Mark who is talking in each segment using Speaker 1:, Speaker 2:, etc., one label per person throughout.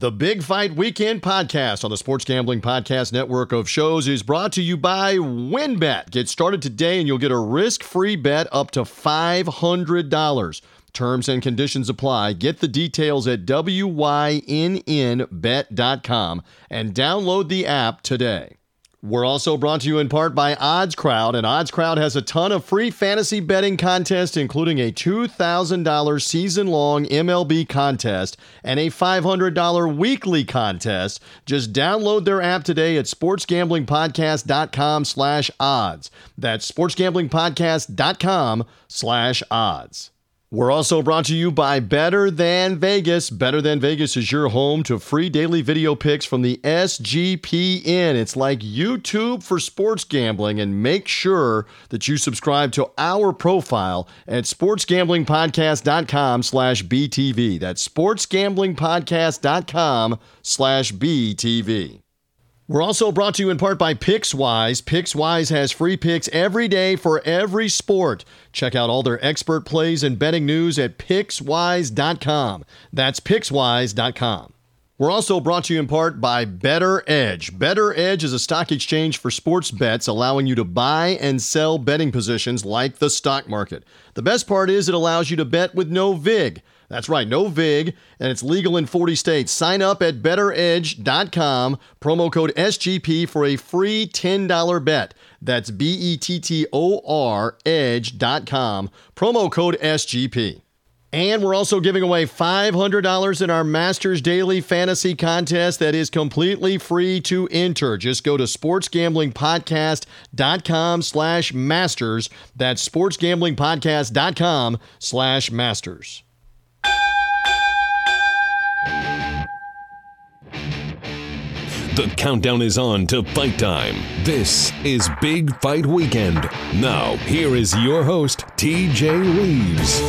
Speaker 1: The Big Fight Weekend podcast on the Sports Gambling Podcast Network of shows is brought to you by WynnBET. Get started today and you'll get a risk free bet up to $500. Terms and conditions apply. Get the details at WYNNBet.com and download the app today. We're also brought to you in part by Odds Crowd, and Odds Crowd has a ton of free fantasy betting contests, including a $2,000 season long MLB contest and a $500 weekly contest. Just download their app today at sportsgamblingpodcast.com slash odds. That's sportsgamblingpodcast.com slash odds. We're also brought to you by Better Than Vegas. Better Than Vegas is your home to free daily video picks from the SGPN. It's like YouTube for sports gambling, and make sure that you subscribe to our profile at sportsgamblingpodcast.com slash BTV. That's sportsgamblingpodcast.com slash BTV. We're also brought to you in part by PicksWise. PicksWise has free picks every day for every sport. Check out all their expert plays and betting news at PicksWise.com. That's PicksWise.com. We're also brought to you in part by BettorEdge. Better Edge is a stock exchange for sports bets, allowing you to buy and sell betting positions like the stock market. The best part is it allows you to bet with no VIG. That's right, no VIG, and it's legal in 40 states. Sign up at bettoredge.com, promo code SGP for a free $10 bet. That's B E T T O R edge.com, promo code SGP. And we're also giving away $500 in our Masters Daily Fantasy Contest that is completely free to enter. Just go to sportsgamblingpodcast.com slash masters. That's sportsgamblingpodcast.com slash masters.
Speaker 2: The countdown is on to fight time. This is Big Fight Weekend. Now, here is your host, TJ Rives.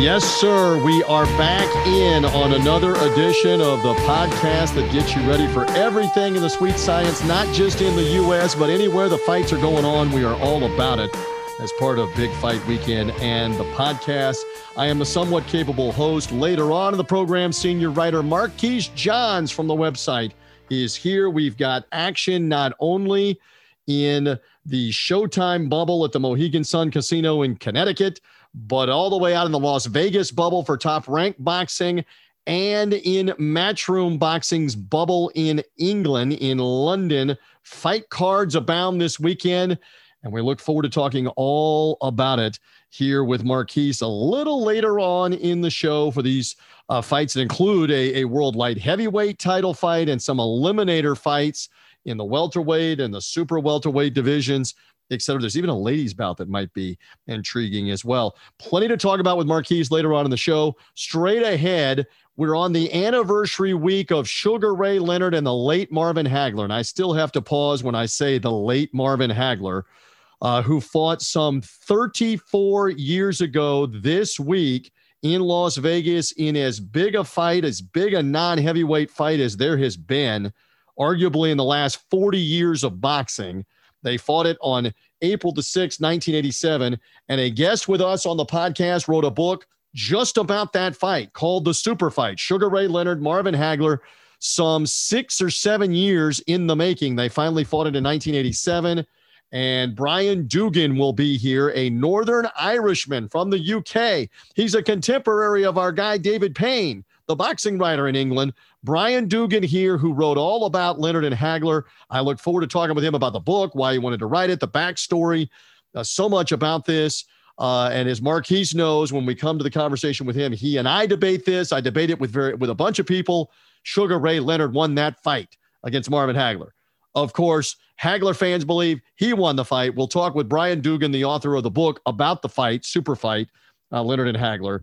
Speaker 1: Yes, sir. We are back in on another edition of the podcast that gets you ready for everything in the sweet science, not just in the U.S., but anywhere the fights are going on. We are all about it as part of Big Fight Weekend and the podcast. I am the somewhat capable host. Later on in the program, senior writer Marquise Johns from the website is here. We've got action not only in the Showtime bubble at the Mohegan Sun Casino in Connecticut, but all the way out in the Las Vegas bubble for top ranked boxing and in Matchroom Boxing's bubble in England, in London. Fight cards abound this weekend. And we look forward to talking all about it here with Marquise a little later on in the show for these uh, fights that include a, a world light heavyweight title fight and some eliminator fights in the welterweight and the super welterweight divisions, etc. There's even a ladies' bout that might be intriguing as well. Plenty to talk about with Marquise later on in the show. Straight ahead, we're on the anniversary week of Sugar Ray Leonard and the late Marvin Hagler. And I still have to pause when I say the late Marvin Hagler uh, who fought some 34 years ago this week in Las Vegas in as big a fight, as big a non heavyweight fight as there has been, arguably in the last 40 years of boxing. They fought it on April the 6th, 1987. And a guest with us on the podcast wrote a book just about that fight called The Super Fight Sugar Ray Leonard, Marvin Hagler. Some six or seven years in the making. They finally fought it in 1987. And Brian Doogan will be here, a Northern Irishman from the UK. He's a contemporary of our guy, David Payne, the boxing writer in England. Brian Doogan here, who wrote all about Leonard and Hagler. I look forward to talking with him about the book, why he wanted to write it, the backstory, uh, so much about this. Uh, and as Marquise knows, when we come to the conversation with him, he and I debate this. I debate it with very with a bunch of people. Sugar Ray Leonard won that fight against Marvin Hagler. Of course, Hagler fans believe he won the fight. We'll talk with Brian Doogan, the author of the book about the fight, Super Fight, uh, Leonard and Hagler.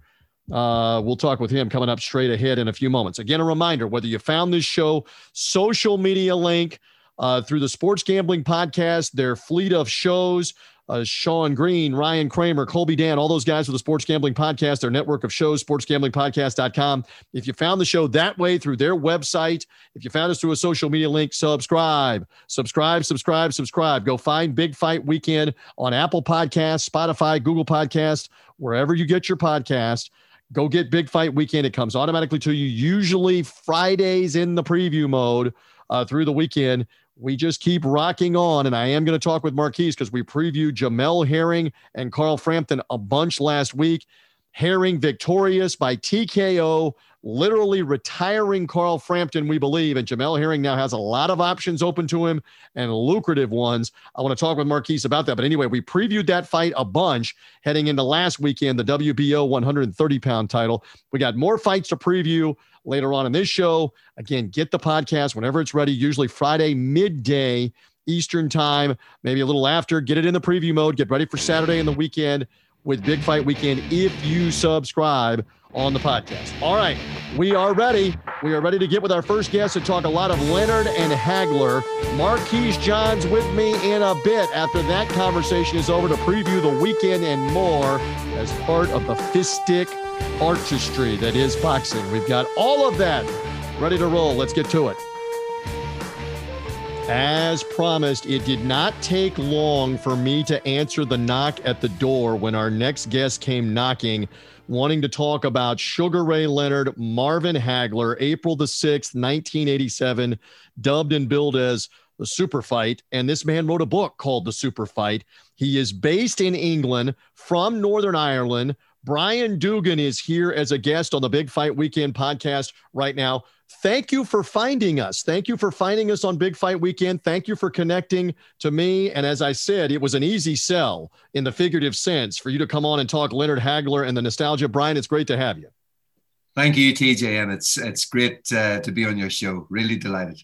Speaker 1: Uh, we'll talk with him coming up straight ahead in a few moments. Again, a reminder whether you found this show, social media link uh, through the Sports Gambling Podcast, their fleet of shows, uh, Sean Green, Ryan Kramer, Colby Dan, all those guys with the Sports Gambling Podcast, their network of shows, sportsgamblingpodcast.com. If you found the show that way through their website, if you found us through a social media link, subscribe, subscribe, subscribe, subscribe. Go find Big Fight Weekend on Apple Podcasts, Spotify, Google Podcasts, wherever you get your podcast. go get Big Fight Weekend. It comes automatically to you, usually Fridays in the preview mode uh, through the weekend. We just keep rocking on. And I am going to talk with Marquise because we previewed Jamel Herring and Carl Frampton a bunch last week. Herring victorious by TKO literally retiring Carl Frampton, we believe. And Jamel Herring now has a lot of options open to him and lucrative ones. I want to talk with Marquise about that. But anyway, we previewed that fight a bunch heading into last weekend, the WBO 130 pound title. We got more fights to preview later on in this show. Again, get the podcast whenever it's ready, usually Friday midday Eastern time, maybe a little after. Get it in the preview mode. Get ready for Saturday and the weekend with Big Fight Weekend if you subscribe on the podcast. All right, we are ready. We are ready to get with our first guest and talk a lot of Leonard and Hagler. Marquise Johns with me in a bit after that conversation is over to preview the weekend and more as part of the fistic artistry that is boxing. We've got all of that ready to roll. Let's get to it. As promised, it did not take long for me to answer the knock at the door when our next guest came knocking wanting to talk about Sugar Ray Leonard, Marvin Hagler, April the 6th, 1987, dubbed and billed as the Super Fight. And this man wrote a book called The Super Fight. He is based in England from Northern Ireland. Brian Doogan is here as a guest on the Big Fight Weekend podcast right now thank you for finding us. Thank you for finding us on Big Fight Weekend. Thank you for connecting to me. And as I said, it was an easy sell in the figurative sense for you to come on and talk Leonard Hagler and the nostalgia. Brian, it's great to have you.
Speaker 3: Thank you, TJ, and it's it's great uh, to be on your show. Really delighted.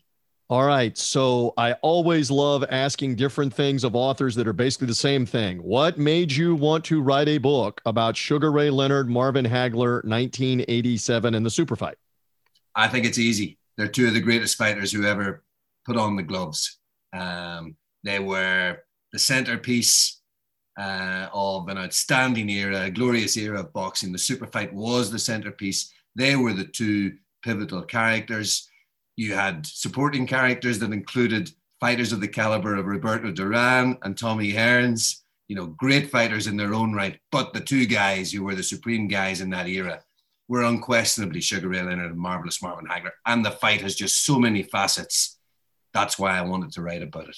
Speaker 1: All right. So I always love asking different things of authors that are basically the same thing. What made you want to write a book about Sugar Ray Leonard, Marvin Hagler, 1987, and the super fight?
Speaker 3: I think it's easy. They're two of the greatest fighters who ever put on the gloves. Um, they were the centerpiece uh, of an outstanding era, a glorious era of boxing. The super fight was the centerpiece. They were the two pivotal characters. You had supporting characters that included fighters of the caliber of Roberto Duran and Tommy Hearns, you know, great fighters in their own right. But the two guys who were the supreme guys in that era were unquestionably Sugar Ray Leonard and Marvelous Marvin Hagler. And the fight has just so many facets. That's why I wanted to write about it.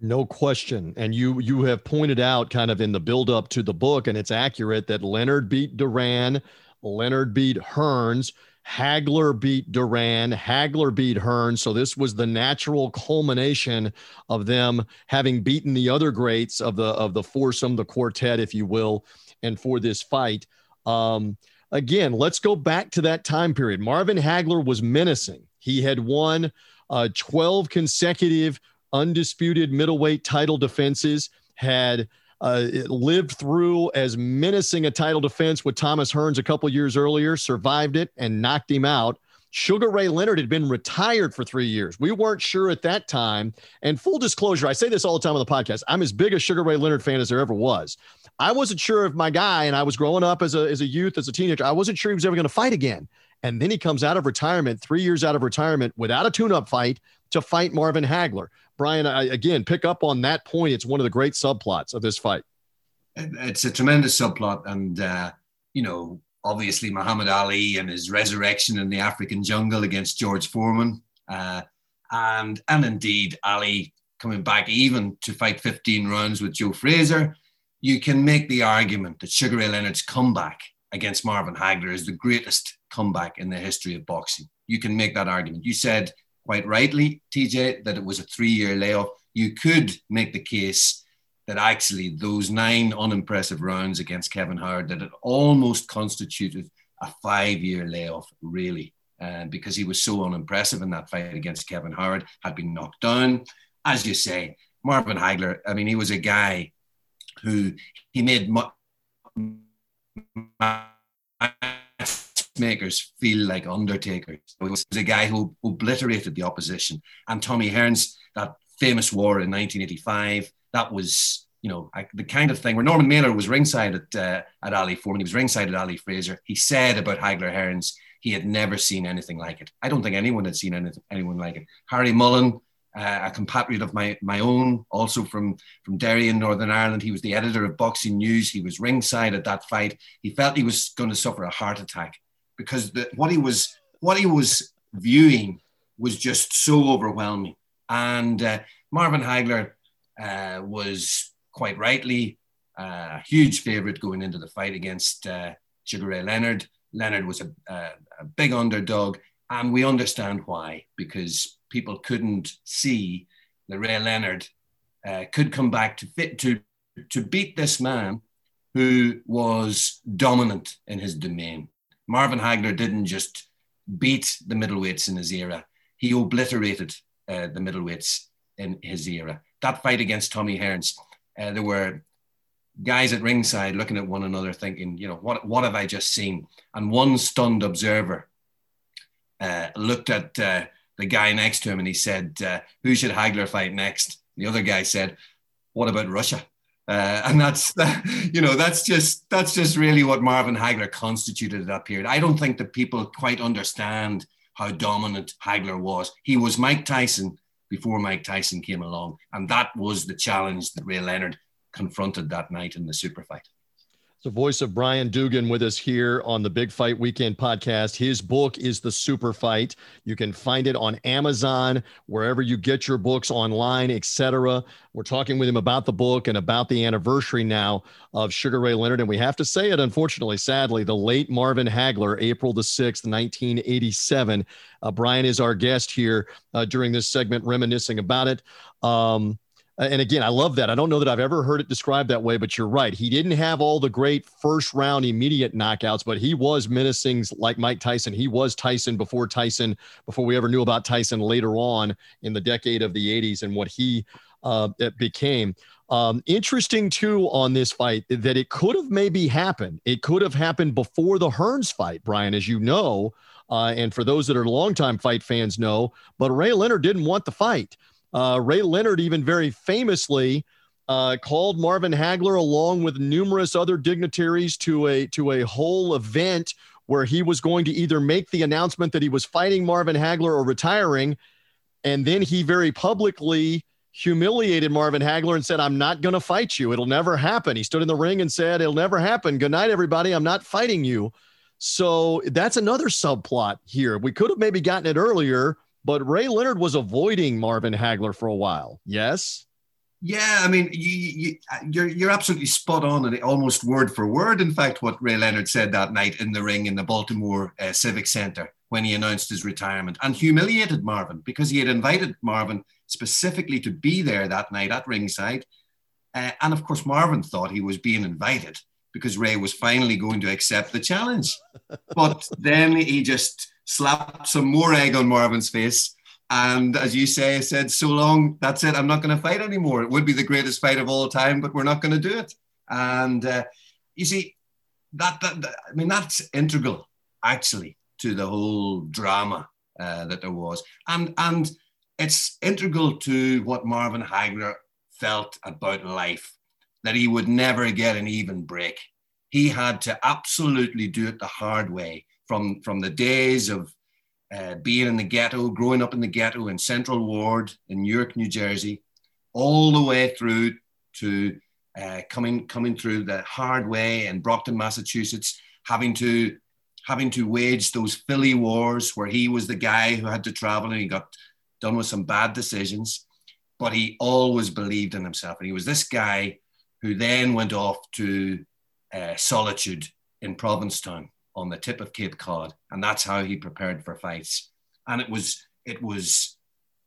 Speaker 1: No question. And you you have pointed out kind of in the build up to the book, and it's accurate that Leonard beat Duran, Leonard beat Hearns, Hagler beat Duran, Hagler beat Hearns. So this was the natural culmination of them having beaten the other greats of the of the foursome, the quartet, if you will, and for this fight. Um, again, let's go back to that time period. Marvin Hagler was menacing. He had won uh, 12 consecutive undisputed middleweight title defenses, had uh, lived through as menacing a title defense with Thomas Hearns a couple years earlier, survived it, and knocked him out. Sugar Ray Leonard had been retired for three years. We weren't sure at that time. And full disclosure, I say this all the time on the podcast. I'm as big a Sugar Ray Leonard fan as there ever was. I wasn't sure if my guy, and I was growing up as a, as a youth, as a teenager, I wasn't sure he was ever going to fight again. And then he comes out of retirement, three years out of retirement, without a tune up fight to fight Marvin Hagler. Brian, I, again, pick up on that point. It's one of the great subplots of this fight.
Speaker 3: It's a tremendous subplot. And, uh, you know, obviously Muhammad Ali and his resurrection in the African jungle against George Foreman, uh, and and indeed Ali coming back even to fight 15 rounds with Joe Frazier. You can make the argument that Sugar Ray Leonard's comeback against Marvin Hagler is the greatest comeback in the history of boxing. You can make that argument. You said quite rightly, TJ, that it was a three-year layoff. You could make the case that actually those nine unimpressive rounds against Kevin Howard that it almost constituted a five-year layoff, really, uh, because he was so unimpressive in that fight against Kevin Howard, had been knocked down. As you say, Marvin Hagler, I mean, he was a guy who he made makers feel like undertakers. He was a guy who obliterated the opposition. And Tommy Hearns, that famous war in 1985, that was you know the kind of thing where Norman Mailer was ringside at uh, at Ali Foreman, he was ringside at Ali Frazier. He said about Hagler Hearns he had never seen anything like it. I don't think anyone had seen anything, anyone like it. Harry Mullan uh, a compatriot of my, my own, also from, from Derry in Northern Ireland. He was the editor of Boxing News. He was ringside at that fight. He felt he was going to suffer a heart attack because the, what he was what he was viewing was just so overwhelming. And uh, Marvin Hagler uh, was quite rightly a huge favourite going into the fight against uh, Sugar Ray Leonard. Leonard was a, a, a big underdog, and we understand why because people couldn't see that Ray Leonard uh, could come back to fit to to beat this man who was dominant in his domain. Marvin Hagler didn't just beat the middleweights in his era; he obliterated uh, the middleweights in his era. That fight against Tommy Hearns, uh, there were guys at ringside looking at one another, thinking, you know, what what have I just seen? And one stunned observer uh, looked at uh, the guy next to him and he said, uh, Who should Hagler fight next? The other guy said, What about Russia? Uh, and that's that, you know that's just that's just really what Marvin Hagler constituted at that period. I don't think that people quite understand how dominant Hagler was. He was Mike Tyson before Mike Tyson came along, and that was the challenge that Ray Leonard confronted that night in the super fight.
Speaker 1: The voice of Brian Doogan with us here on the Big Fight Weekend podcast. His book is The Super Fight. You can find it on Amazon, wherever you get your books online, etc. We're talking with him about the book and about the anniversary now of Sugar Ray Leonard. And we have to say it, unfortunately, sadly, the late Marvin Hagler, April the 6th, 1987. Uh, Brian is our guest here uh, during this segment, reminiscing about it. Um, and again, I love that. I don't know that I've ever heard it described that way, but you're right. He didn't have all the great first round immediate knockouts, but he was menacing like Mike Tyson. He was Tyson before Tyson, before we ever knew about Tyson later on in the decade of the 80s and what he uh, became. Um, interesting too on this fight that it could have maybe happened. It could have happened before the Hearns fight, Brian, as you know. Uh, and for those that are longtime fight fans know, but Ray Leonard didn't want the fight. Uh, Ray Leonard, even very famously, uh, called Marvin Hagler along with numerous other dignitaries to a to a whole event where he was going to either make the announcement that he was fighting Marvin Hagler or retiring, and then he very publicly humiliated Marvin Hagler and said, "I'm not going to fight you. It'll never happen." He stood in the ring and said, "It'll never happen. Good night, everybody. I'm not fighting you." So that's another subplot here. We could have maybe gotten it earlier but Ray Leonard was avoiding Marvin Hagler for a while. Yes.
Speaker 3: Yeah, I mean, you, you, you're you're absolutely spot on, and almost word for word. In fact, what Ray Leonard said that night in the ring in the Baltimore uh, Civic Center when he announced his retirement, and humiliated Marvin because he had invited Marvin specifically to be there that night at ringside, uh, and of course Marvin thought he was being invited because Ray was finally going to accept the challenge, but then he just slapped some more egg on Marvin's face. And as you say, said, so long, that's it. I'm not going to fight anymore. It would be the greatest fight of all time, but we're not going to do it. And uh, you see, that, that, that, I mean, that's integral actually to the whole drama uh, that there was. And, and it's integral to what Marvin Hagler felt about life, that he would never get an even break. He had to absolutely do it the hard way from from the days of uh, being in the ghetto, growing up in the ghetto in Central Ward in Newark, New Jersey, all the way through to uh, coming coming through the hard way in Brockton, Massachusetts, having to having to wage those Philly wars where he was the guy who had to travel and he got done with some bad decisions, but he always believed in himself. And he was this guy who then went off to uh, solitude in Provincetown on the tip of Cape Cod, and that's how he prepared for fights. And it was it was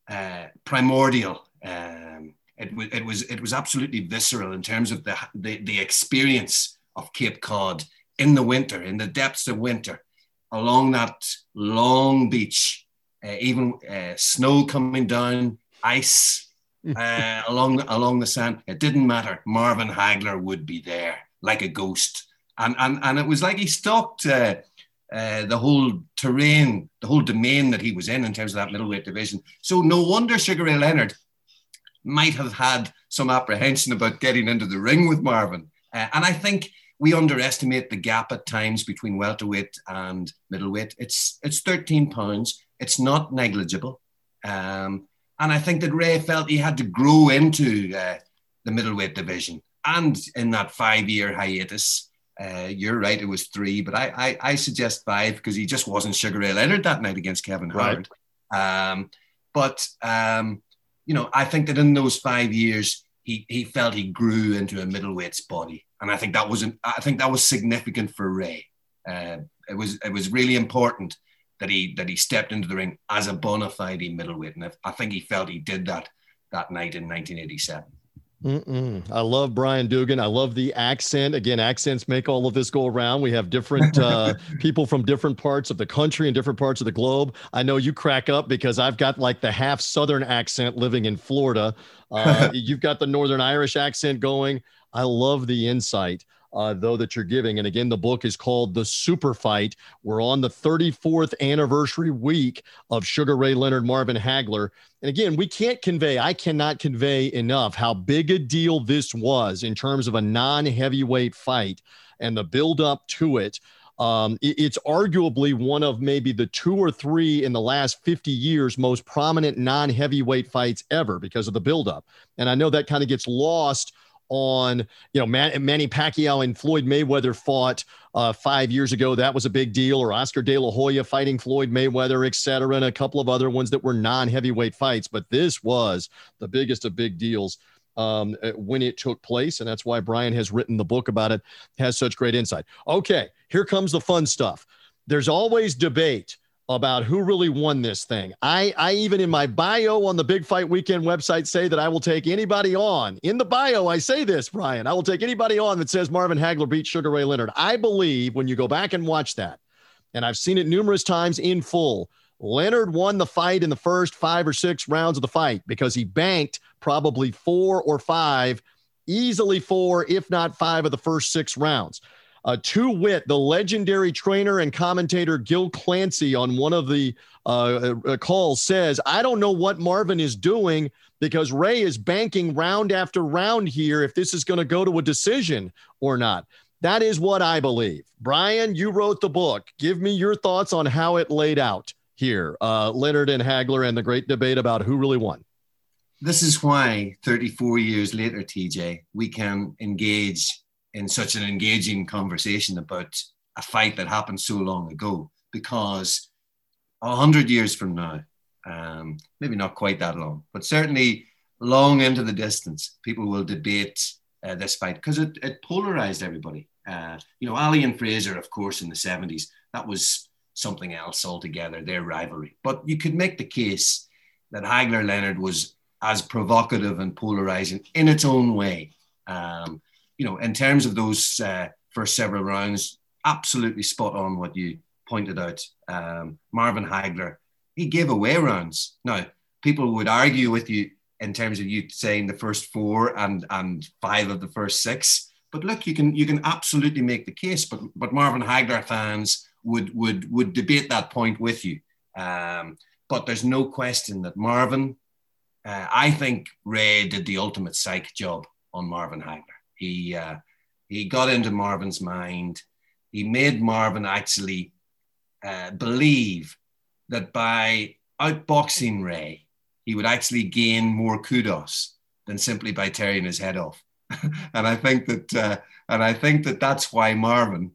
Speaker 3: uh, primordial. Um, it, w- it was it was absolutely visceral in terms of the, the the experience of Cape Cod in the winter, in the depths of winter, along that long beach, uh, even uh, snow coming down, ice uh, along along the sand. It didn't matter. Marvin Hagler would be there like a ghost and and and it was like he stopped. uh, uh, the whole terrain, the whole domain that he was in in terms of that middleweight division. So no wonder Sugar Ray Leonard might have had some apprehension about getting into the ring with Marvin, uh, and I think we underestimate the gap at times between welterweight and middleweight. It's it's 13 pounds. It's not negligible. Um, and I think that Ray felt he had to grow into uh, the middleweight division. And in that five year hiatus, uh, you're right, it was three, but I, I, I suggest five because he just wasn't Sugar Ray Leonard that night against Kevin Howard. Right. Um, but, um, you know, I think that in those five years, he, he felt he grew into a middleweight's body. And I think that was, I think that was significant for Ray. Uh, it was, it was really important that he that he stepped into the ring as a bona fide middleweight, and I think he felt he did that that night in 1987.
Speaker 1: Mm-mm. I love Brian Doogan. I love the accent. Again, accents make all of this go around. We have different uh, people from different parts of the country and different parts of the globe. I know you crack up because I've got like the half Southern accent living in Florida. Uh, you've got the Northern Irish accent going. I love the insight uh, though, that you're giving. And again, the book is called The Super Fight. We're on the 34th anniversary week of Sugar Ray Leonard Marvin Hagler. And again, we can't convey, I cannot convey enough how big a deal this was in terms of a non heavyweight fight and the build up to it. Um, it, it's arguably one of maybe the two or three in the last 50 years most prominent non heavyweight fights ever because of the buildup. And I know that kind of gets lost on, you know, Man- Manny Pacquiao and Floyd Mayweather fought uh, five years ago. That was a big deal. Or Oscar De La Hoya fighting Floyd Mayweather, et cetera, and a couple of other ones that were non heavyweight fights. But this was the biggest of big deals um, uh, when it took place. And that's why Brian has written the book about it, has such great insight. Okay, here comes the fun stuff. There's always debate about who really won this thing. I, I even in my bio on the Big Fight Weekend website say that I will take anybody on. In the bio, I say this, Brian. I will take anybody on that says Marvin Hagler beat Sugar Ray Leonard. I believe when you go back and watch that, and I've seen it numerous times in full. Leonard won the fight in the first five or six rounds of the fight because he banked probably four or five, easily four, if not five of the first six rounds. Uh, to wit, the legendary trainer and commentator Gil Clancy on one of the uh, uh, calls says, I don't know what Marvin is doing because Ray is banking round after round here if this is going to go to a decision or not. That is what I believe. Brian, you wrote the book. Give me your thoughts on how it laid out here. Uh, Leonard and Hagler and the great debate about who really won.
Speaker 3: This is why 34 years later, TJ, we can engage in such an engaging conversation about a fight that happened so long ago because a hundred years from now, um, maybe not quite that long, but certainly long into the distance, people will debate uh, this fight because it, it, polarized everybody. Uh, you know, Ali and Frazier, of course, in the 70s, that was something else altogether, their rivalry. But you could make the case that Hagler Leonard was as provocative and polarizing in its own way. Um, you know, in terms of those uh, first several rounds, absolutely spot on what you pointed out. Um, Marvin Hagler, he gave away rounds. Now, people would argue with you in terms of you saying the first four and and five of the first six. But look, you can you can absolutely make the case. But but Marvin Hagler fans would would would debate that point with you. Um, but there's no question that Marvin, uh, I think Ray did the ultimate psych job on Marvin Hagler. He uh, he got into Marvin's mind. He made Marvin actually uh, believe that by outboxing Ray, he would actually gain more kudos than simply by tearing his head off. and I think that uh, and I think that that's why Marvin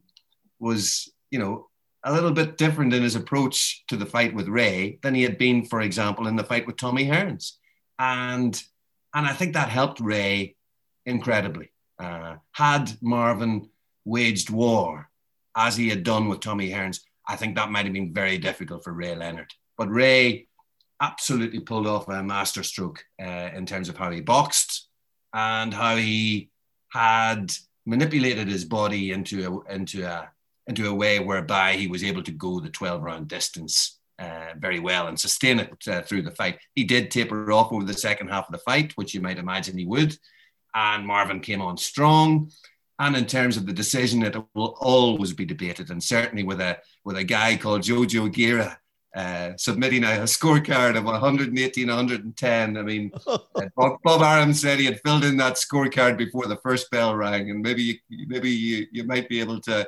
Speaker 3: was, you know, a little bit different in his approach to the fight with Ray than he had been, for example, in the fight with Tommy Hearns. And and I think that helped Ray incredibly. Uh, had Marvin waged war as he had done with Tommy Hearns, I think that might have been very difficult for Ray Leonard. But Ray absolutely pulled off a masterstroke uh, in terms of how he boxed and how he had manipulated his body into a, into a into a way whereby he was able to go the 12 round distance uh, very well and sustain it uh, through the fight. He did taper off over the second half of the fight, which you might imagine he would and Marvin came on strong. And in terms of the decision, it will always be debated, and certainly with a with a guy called Jojo Guerra uh, submitting a, a, scorecard of 118, 110. I mean, uh, Bob, Bob Arum said he had filled in that scorecard before the first bell rang, and maybe you, maybe you, you might be able to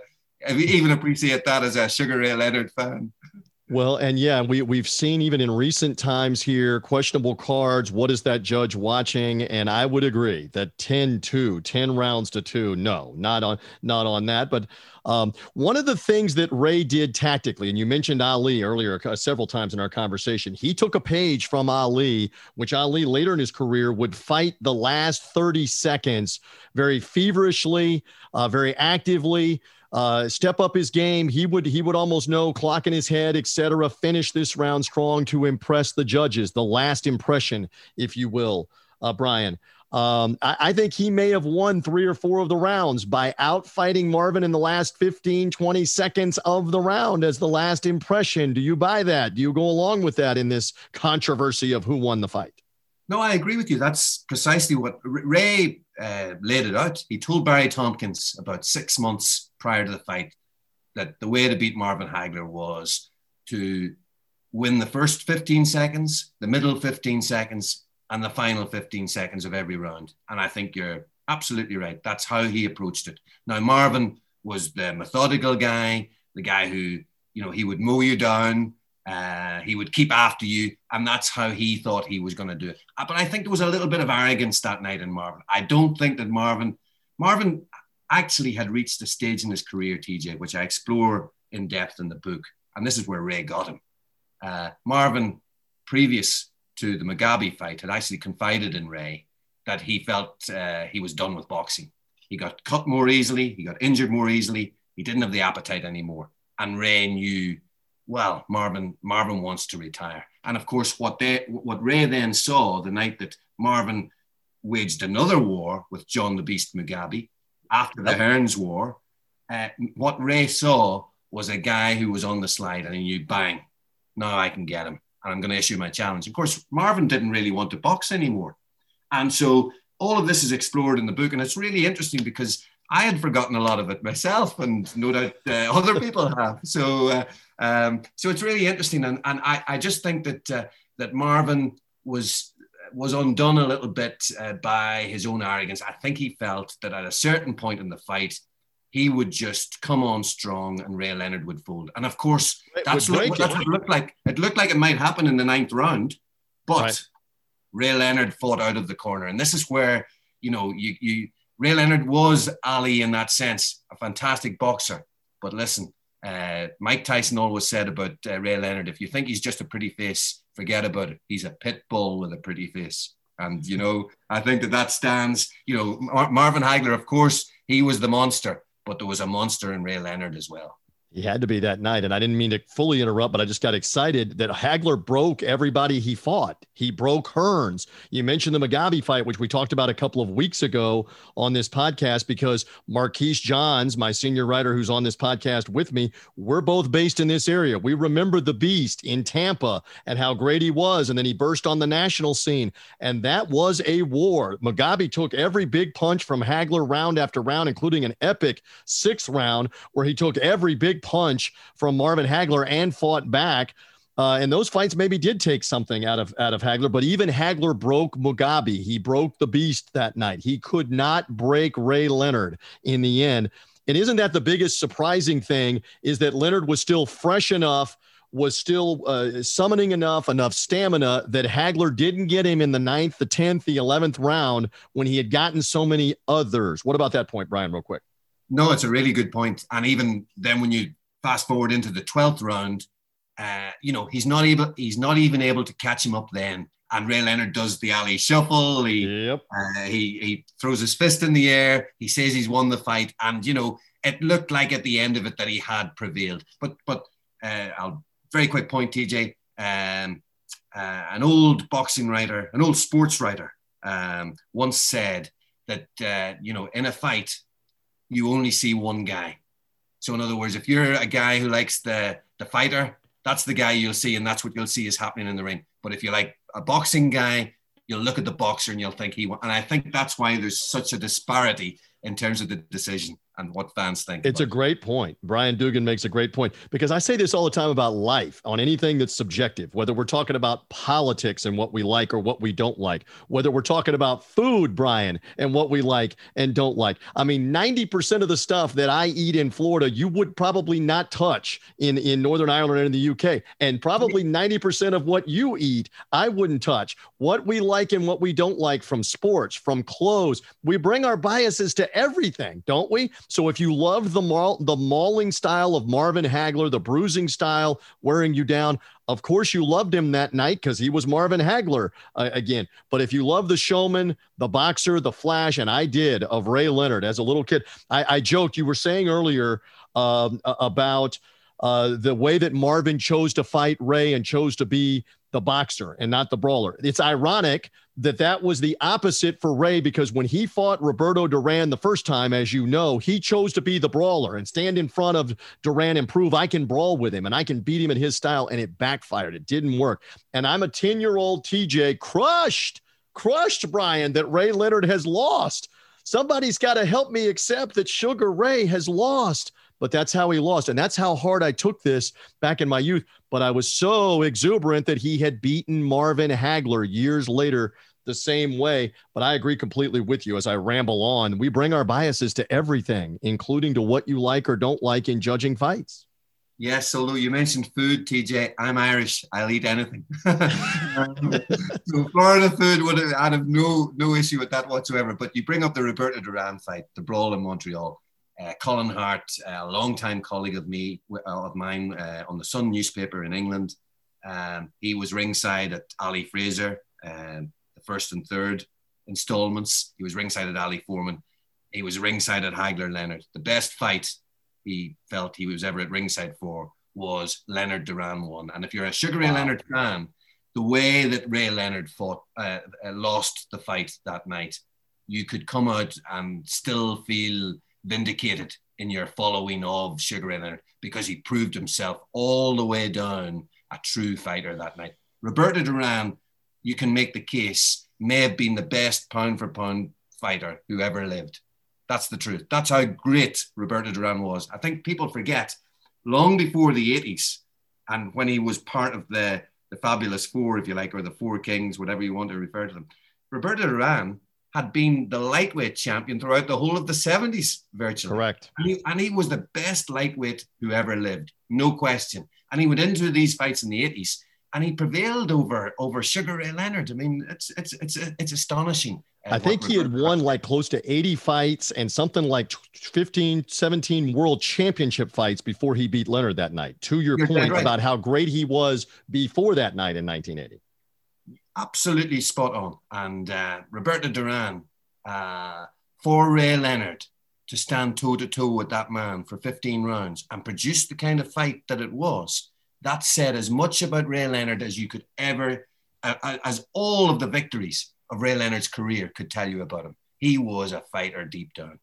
Speaker 3: even appreciate that as a Sugar Ray Leonard fan.
Speaker 1: Well, and yeah, we we've seen even in recent times here questionable cards. What is that judge watching? And I would agree that 10-2, 10 rounds to 2. No, not on not on that, but um, one of the things that Ray did tactically, and you mentioned Ali earlier uh, several times in our conversation, he took a page from Ali, which Ali later in his career would fight the last 30 seconds very feverishly, uh, very actively uh, step up his game. He would he would almost know clock in his head, etc. Finish this round strong to impress the judges. The last impression, if you will, uh, Brian. Um, I, I, think he may have won three or four of the rounds by outfighting Marvin in the last 15, 20 seconds of the round as the last impression. Do you buy that? Do you go along with that in this controversy of who won the fight?
Speaker 3: No, I agree with you. That's precisely what Ray uh, laid it out. He told Barry Tompkins about six months prior to the fight that the way to beat Marvin Hagler was to win the first 15 seconds, the middle 15 seconds, and the final 15 seconds of every round. And I think you're absolutely right. That's how he approached it. Now, Marvin was the methodical guy, the guy who, you know, he would mow you down. Uh, he would keep after you, and that's how he thought he was going to do it. Uh, but I think there was a little bit of arrogance that night in Marvin. I don't think that Marvin, Marvin actually had reached a stage in his career, TJ, which I explore in depth in the book. And this is where Ray got him. Uh, Marvin, previous to the Mugabi fight, had actually confided in Ray that he felt uh, he was done with boxing. He got cut more easily, he got injured more easily, he didn't have the appetite anymore. And Ray knew, well, Marvin, Marvin wants to retire. And of course, what they, what Ray then saw the night that Marvin waged another war with John the Beast Mugabi, after the Hearns War, uh, what Ray saw was a guy who was on the slide and he knew, bang, now I can get him and I'm going to issue my challenge. Of course, Marvin didn't really want to box anymore. And so all of this is explored in the book. And it's really interesting because I had forgotten a lot of it myself, and no doubt uh, other people have. So, uh, um, so it's really interesting, and, and I, I just think that uh, that Marvin was was undone a little bit uh, by his own arrogance. I think he felt that at a certain point in the fight, he would just come on strong and Ray Leonard would fold. And of course, that's, look, that's what it looked like. It looked like it might happen in the ninth round, but right. Ray Leonard fought out of the corner. And this is where, you know, you, you Ray Leonard was Ali in that sense, a fantastic boxer. But listen, uh, Mike Tyson always said about uh, Ray Leonard, if you think he's just a pretty face, forget about it. He's a pit bull with a pretty face. And, you know, I think that that stands, you know, Mar- Marvin Hagler, of course, he was the monster, but there was a monster in Ray Leonard as well.
Speaker 1: He had to be that night. And I didn't mean to fully interrupt, but I just got excited that Hagler broke everybody he fought. He broke Hearns. You mentioned the Mugabi fight, which we talked about a couple of weeks ago on this podcast, because Marquise Johns, my senior writer who's on this podcast with me, we're both based in this area. We remember the beast in Tampa and how great he was. And then he burst on the national scene. And that was a war. Mugabi took every big punch from Hagler round after round, including an epic sixth round where he took every big punch from Marvin Hagler and fought back. Uh, and those fights maybe did take something out of out of Hagler, but even Hagler broke Mugabi. He broke the beast that night. He could not break Ray Leonard in the end. And isn't that the biggest surprising thing? Is that Leonard was still fresh enough, was still uh, summoning enough, enough stamina that Hagler didn't get him in the ninth, the tenth, the eleventh round when he had gotten so many others. What about that point, Brian? Real quick.
Speaker 3: No, it's a really good point. And even then, when you fast forward into the twelfth round, uh, you know he's not able. He's not even able to catch him up then. And Ray Leonard does the Ali shuffle. He yep. uh, he he throws his fist in the air. He says he's won the fight, and you know it looked like at the end of it that he had prevailed. But but uh, I'll very quick point, TJ. Um, uh, an old boxing writer, an old sports writer, um, once said that uh, you know in a fight you only see one guy. So in other words, if you're a guy who likes the the fighter, that's the guy you'll see, and that's what you'll see is happening in the ring. But if you like a boxing guy, you'll look at the boxer and you'll think he. And I think that's why there's such a disparity in terms of the decision. And what fans think.
Speaker 1: It's a great point. Brian Doogan makes a great point because I say this all the time about life on anything that's subjective, whether we're talking about politics and what we like or what we don't like, whether we're talking about food, Brian, and what we like and don't like. I mean, 90% of the stuff that I eat in Florida, you would probably not touch in, in Northern Ireland and in the UK. And probably 90% of what you eat, I wouldn't touch. What we like and what we don't like from sports, from clothes, we bring our biases to everything, don't we? So if you love the maul- the mauling style of Marvin Hagler, the bruising style, wearing you down, of course you loved him that night because he was Marvin Hagler uh, again. But if you love the showman, the boxer, the flash, and I did of Ray Leonard as a little kid, I, I joked. You were saying earlier um, about. Uh, the way that Marvin chose to fight Ray and chose to be the boxer and not the brawler. It's ironic that that was the opposite for Ray because when he fought Roberto Duran the first time, as you know, he chose to be the brawler and stand in front of Duran and prove I can brawl with him and I can beat him in his style. And it backfired. It didn't work. And I'm a 10 year old TJ crushed, crushed Brian that Ray Leonard has lost. Somebody's got to help me accept that Sugar Ray has lost but that's how he lost. And that's how hard I took this back in my youth. But I was so exuberant that he had beaten Marvin Hagler years later the same way. But I agree completely with you as I ramble on. We bring our biases to everything, including to what you like or don't like in judging fights.
Speaker 3: Yes, although you mentioned food, TJ, I'm Irish. I'll eat anything. so Florida food would have, I'd have no no issue with that whatsoever. But you bring up the Roberto Duran fight, the brawl in Montreal. Uh, Colin Hart, a long-time colleague of me uh, of mine uh, on the Sun newspaper in England, um, he was ringside at Ali Frazier, um, the first and third installments. He was ringside at Ali Foreman. He was ringside at Hagler Leonard. The best fight he felt he was ever at ringside for was Leonard Duran one. And if you're a Sugar Ray wow. Leonard fan, the way that Ray Leonard fought, uh, uh, lost the fight that night, you could come out and still feel vindicated in your following of Sugar Ray Leonard because he proved himself all the way down a true fighter that night. Roberto Duran, you can make the case, may have been the best pound for pound fighter who ever lived. That's the truth. That's how great Roberto Duran was. I think people forget long before the 80s and when he was part of the, the Fabulous Four, if you like, or the Four Kings, whatever you want to refer to them, Roberto Duran had been the lightweight champion throughout the whole of the 70s, virtually.
Speaker 1: Correct.
Speaker 3: And he, and he was the best lightweight who ever lived, no question. And he went into these fights in the 80s and he prevailed over over Sugar Ray Leonard. I mean, it's it's it's it's astonishing.
Speaker 1: Uh, I think he had won like close to 80 fights and something like 15, 17 world championship fights before he beat Leonard that night. To your You're point right. about how great he was before that night in 1980
Speaker 3: absolutely spot on. And uh, Roberto Duran, uh, for Ray Leonard to stand toe to toe with that man for 15 rounds and produce the kind of fight that it was, that said as much about Ray Leonard as you could ever, uh, as all of the victories of Ray Leonard's career could tell you about him. He was a fighter deep down.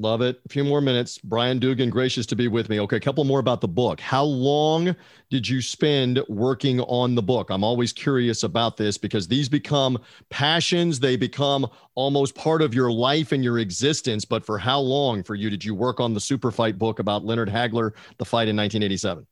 Speaker 1: Love it. A few more minutes. Brian Doogan, gracious to be with me. Okay, a couple more about the book. How long did you spend working on the book? I'm always curious about this because these become passions. They become almost part of your life and your existence. But for how long for you did you work on the super fight book about Leonard Hagler, the fight in 1987?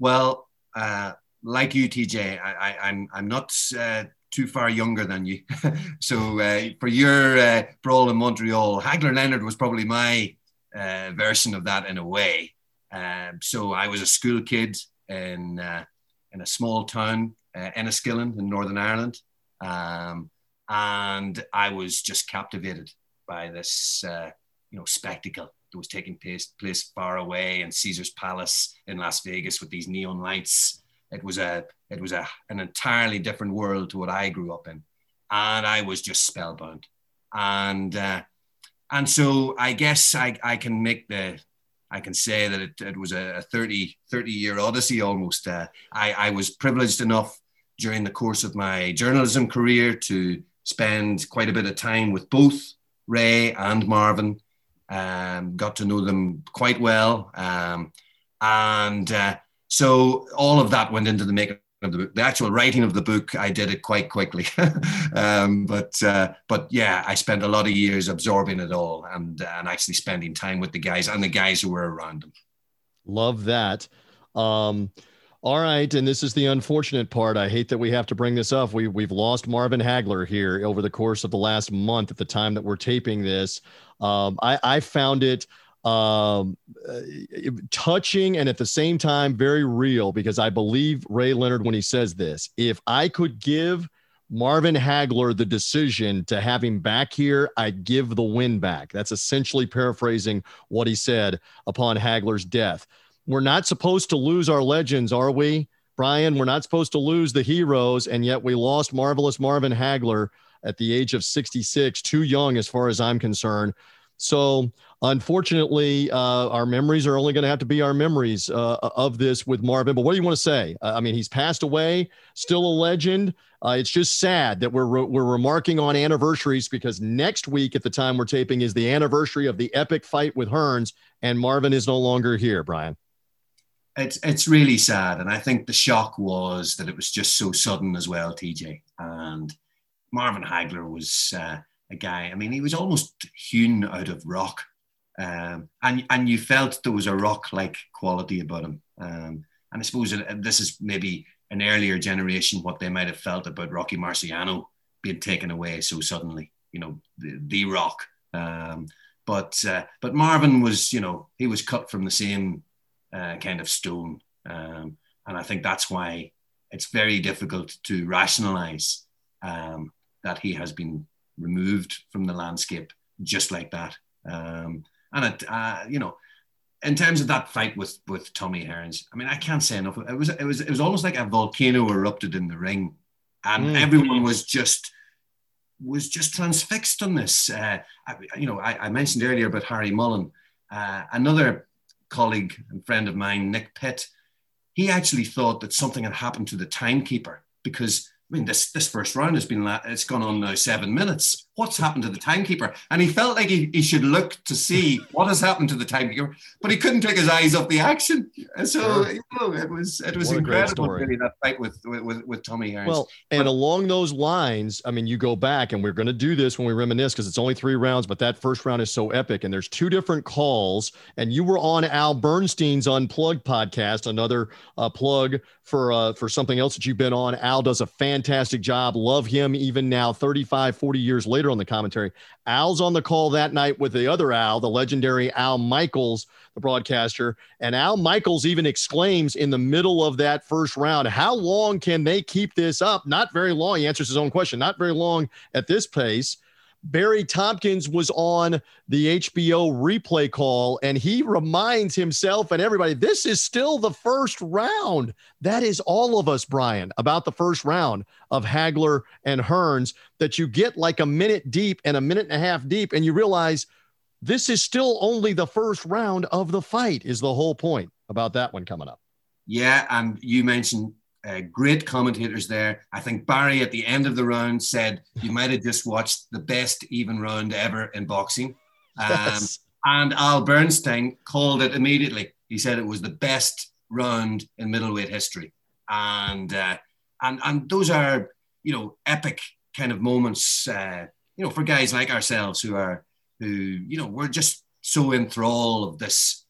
Speaker 3: Well, uh, like you, TJ, I, am I'm, I'm not uh, too far younger than you. so uh, for your uh, brawl in Montreal, Hagler Leonard was probably my uh, version of that in a way. Um, so I was a school kid in uh, in a small town, uh, Enniskillen in Northern Ireland, um, and I was just captivated by this uh, you know spectacle that was taking place place far away in Caesar's Palace in Las Vegas with these neon lights it was a it was a an entirely different world to what I grew up in, and I was just spellbound. And uh, and so I guess I, I can make the I can say that it, it was a 30, 30 year odyssey almost. Uh, I, I was privileged enough during the course of my journalism career to spend quite a bit of time with both Ray and Marvin. Um, got to know them quite well. Um, and uh, so all of that went into the making of the book. The actual writing of the book, I did it quite quickly. um, but uh, but yeah, I spent a lot of years absorbing it all and and actually spending time with the guys and the guys who were around them.
Speaker 1: Love that. Um, all right, and this is the unfortunate part. I hate that we have to bring this up. We we've lost Marvin Hagler here over the course of the last month. At the time that we're taping this, um, I, I found it um, uh, touching and at the same time very real because I believe Ray Leonard when he says this. If I could give Marvin Hagler the decision to have him back here, I'd give the win back. That's essentially paraphrasing what he said upon Hagler's death. We're not supposed to lose our legends, are we? Brian, we're not supposed to lose the heroes, and yet we lost marvelous Marvin Hagler at the age of 66, too young as far as I'm concerned. So, unfortunately, uh, our memories are only going to have to be our memories uh, of this with Marvin. But what do you want to say? Uh, I mean, he's passed away, still a legend. Uh, it's just sad that we're re- we're remarking on anniversaries because next week at the time we're taping is the anniversary of the epic fight with Hearns, and Marvin is no longer here. Brian.
Speaker 3: It's it's really sad, and I think the shock was that it was just so sudden as well, TJ. And Marvin Hagler was uh, a guy. I mean, he was almost hewn out of rock, um, and and you felt there was a rock-like quality about him. Um, and I suppose this is maybe an earlier generation what they might have felt about Rocky Marciano being taken away so suddenly. You know, the, the Rock. Um, but uh, but Marvin was, you know, he was cut from the same uh, kind of stone, um, and I think that's why it's very difficult to rationalize um, that he has been removed from the landscape just like that. Um, and it, uh, you know, in terms of that fight with with Tommy Hearns, I mean, I can't say enough. It was it was it was almost like a volcano erupted in the ring, and mm. everyone was just was just transfixed on this. Uh, I, you know, I, I, mentioned earlier about Harry Mullan, uh, another colleague and friend of mine, Nick Pitt. He actually thought that something had happened to the timekeeper because I mean, this this first round has been it's gone on now seven minutes. What's happened to the timekeeper? And he felt like he, he should look to see what has happened to the timekeeper, but he couldn't take his eyes off the action. And so you know, it was it was incredible really that fight with with, with Tommy Hearns.
Speaker 1: Well, and but, along those lines, I mean, you go back and we're going to do this when we reminisce because it's only three rounds, but that first round is so epic. And there's two different calls, and you were on Al Bernstein's Unplugged podcast, another uh, plug for uh, for something else that you've been on. Al does a fantastic job. Love him even now, 35, 40 years later on the commentary. Al's on the call that night with the other Al, the legendary Al Michaels, the broadcaster. And Al Michaels even exclaims in the middle of that first round, How long can they keep this up? Not very long. He answers his own question. Not very long at this pace. Barry Tompkins was on the HBO replay call and he reminds himself and everybody this is still the first round. That is all of us, Brian, about the first round of Hagler and Hearns that you get like a minute deep and a minute and a half deep, and you realize this is still only the first round of the fight, is the whole point about that one coming up.
Speaker 3: Yeah. And you mentioned uh, great commentators there. I think Barry at the end of the round said you might have just watched the best even round ever in boxing. Um, yes. And Al Bernstein called it immediately. He said it was the best round in middleweight history, and uh, and and those are you know epic kind of moments. Uh, you know, for guys like ourselves who are who you know we're just so enthralled of this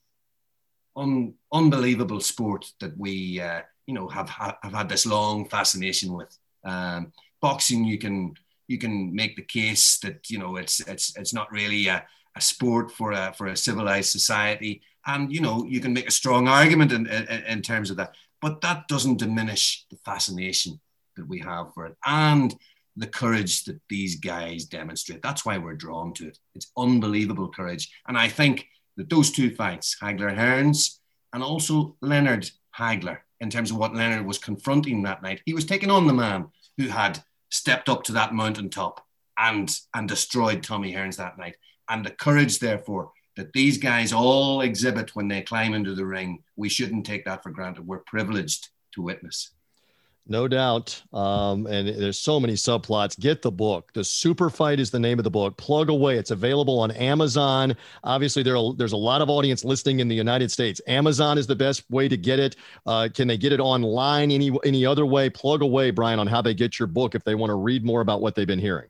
Speaker 3: un- unbelievable sport that we uh, you know have have had this long fascination with. Um, boxing, you can you can make the case that you know it's it's it's not really a, a sport for a for a civilized society, and you know you can make a strong argument in, in, in terms of that. But that doesn't diminish the fascination that we have for it and the courage that these guys demonstrate. That's why we're drawn to it. It's unbelievable courage, and I think that those two fights, Hagler Hearns and also Leonard Hagler, in terms of what Leonard was confronting that night. He was taking on the man who had stepped up to that mountaintop and and destroyed Tommy Hearns that night. And the courage, therefore, that these guys all exhibit when they climb into the ring, we shouldn't take that for granted. We're privileged to witness.
Speaker 1: No doubt. Um, and there's so many subplots. Get the book. The Super Fight is the name of the book. Plug away. It's available on Amazon. Obviously, there are, there's a lot of audience listening in the United States. Amazon is the best way to get it. Uh, can they get it online any any other way? Plug away, Brian, on how they get your book if they want to read more about what they've been hearing.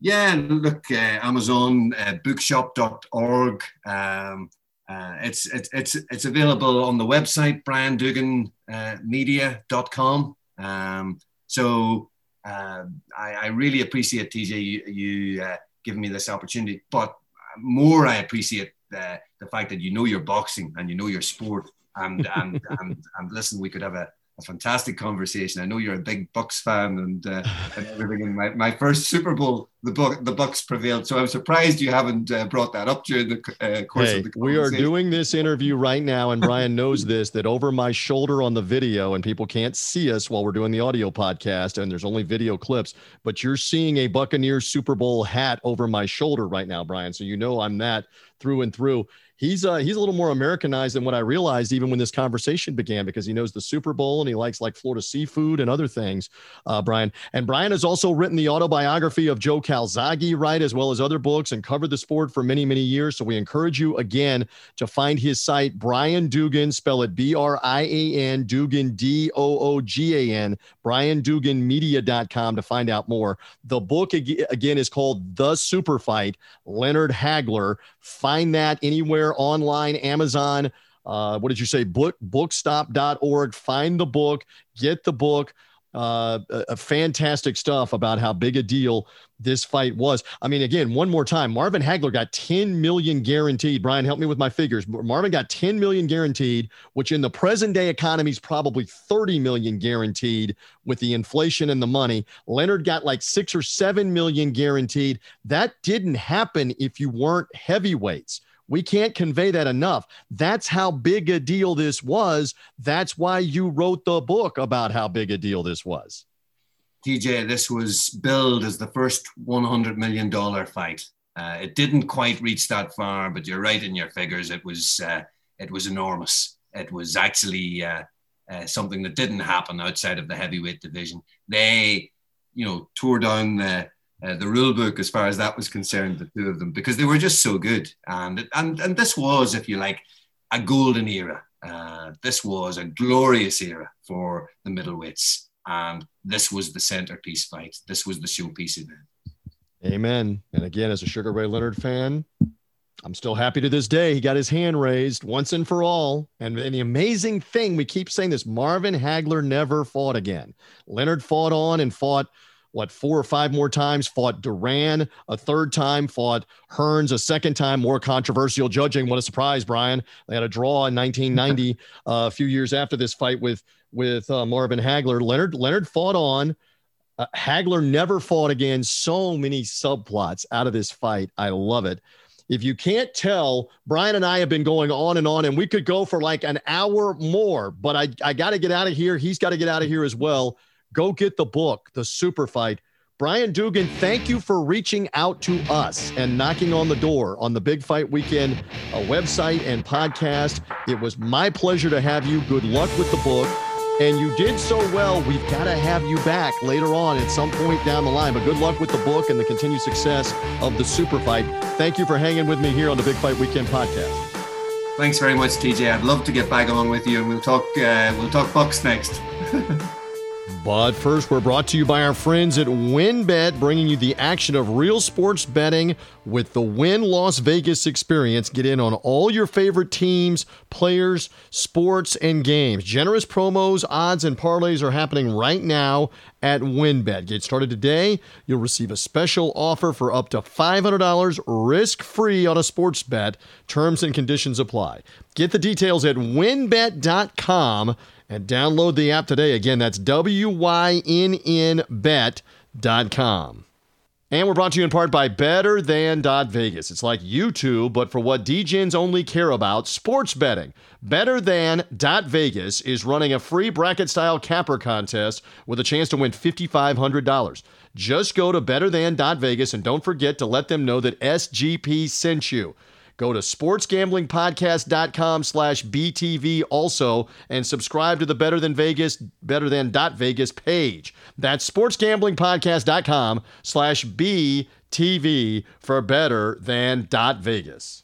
Speaker 3: Yeah, look, uh, Amazon, uh, bookshop.org. Um, uh, it's, it's, it's, it's available on the website, briandooganmedia.com. Um, so uh, I, I, really appreciate TJ you, you uh, giving me this opportunity, but more I appreciate the, the fact that you know your boxing and you know your sport. And and and, and listen, we could have a, a fantastic conversation. I know you're a big Bucks fan and, uh, and everything. And my, my first Super Bowl, the Buck, the Bucks prevailed. So I'm surprised you haven't uh, brought that up during the uh, course hey, of the conversation.
Speaker 1: We are doing this interview right now, and Brian knows this that over my shoulder on the video, and people can't see us while we're doing the audio podcast, and there's only video clips, but you're seeing a Buccaneers Super Bowl hat over my shoulder right now, Brian. So you know I'm that through and through he's uh, he's a little more Americanized than what I realized even when this conversation began because he knows the Super Bowl and he likes like Florida seafood and other things. Uh, Brian and Brian has also written the autobiography of Joe Calzaghe, right, as well as other books and covered the sport for many many years. So we encourage you again to find his site Brian Doogan, spell it B R I A N Doogan, D O O G A N, BrianDooganMedia.com to find out more. The book again is called The Super Fight. Leonard Hagler. Find that anywhere anywhere online, Amazon. Uh, what did you say? Book bookstop.org. Find the book, get the book. Uh, fantastic stuff about how big a deal this fight was. I mean, again, one more time, Marvin Hagler got 10 million guaranteed. Brian, help me with my figures. Marvin got 10 million guaranteed, which in the present day economy is probably 30 million guaranteed with the inflation and the money. Leonard got like six or seven million guaranteed. That didn't happen if you weren't heavyweights. We can't convey that enough. That's how big a deal this was. That's why you wrote the book about how big a deal this was.
Speaker 3: TJ, this was billed as the first $100 million fight. Uh, it didn't quite reach that far, but you're right in your figures. It was, uh, it was enormous. It was actually uh, uh something that didn't happen outside of the heavyweight division. They, you know, tore down the uh, the rule book as far as that was concerned, the two of them, because they were just so good. And and and this was, if you like, a golden era. Uh, this was a glorious era for the middleweights, and this was the centerpiece fight. This was the showpiece event.
Speaker 1: Amen. And again, as a Sugar Ray Leonard fan, I'm still happy to this day. He got his hand raised once and for all. And, and, the amazing thing, we keep saying this Marvin Hagler never fought again. Leonard fought on and fought what four or five more times, fought Duran a third time, fought Hearns a second time, more controversial judging. What a surprise, Brian. They had a draw in 1990, uh, a few years after this fight with with uh, Marvin Hagler. Leonard Leonard fought on. Uh, Hagler never fought again. So many subplots out of this fight. I love it. If you can't tell, Brian and I have been going on and on, and we could go for like an hour more, but I, I got to get out of here. He's got to get out of here as well go get the book, The Super Fight. Brian Doogan, thank you for reaching out to us and knocking on the door on the Big Fight Weekend a website and podcast. It was my pleasure to have you. Good luck with the book. And you did so well. We've got to have you back later on at some point down the line. But good luck with the book and the continued success of the Super Fight. Thank you for hanging with me here on the Big Fight Weekend podcast.
Speaker 3: Thanks very much, TJ. I'd love to get back on with you, and we'll talk. Uh, we'll talk Bucks next.
Speaker 1: But first, we're brought to you by our friends at WynnBET, bringing you the action of real sports betting with the Wynn Las Vegas experience. Get in on all your favorite teams, players, sports, and games. Generous promos, odds, and parlays are happening right now at WynnBET. Get started today. You'll receive a special offer for up to $500 risk free on a sports bet. Terms and conditions apply. Get the details at wynnbet.com and download the app today. Again, that's W Y N N bet.com. And we're brought to you in part by Better Than Vegas. It's like YouTube, but for what DJs only care about sports betting. Better Than Vegas is running a free bracket style capper contest with a chance to win $5,500. Just go to Better Than Vegas and don't forget to let them know that SGP sent you. Go to sportsgamblingpodcast.com slash BTV also and subscribe to the Better Than Vegas, Better Than dot Vegas page. That's sportsgamblingpodcast.com slash BTV for Better Than dot Vegas.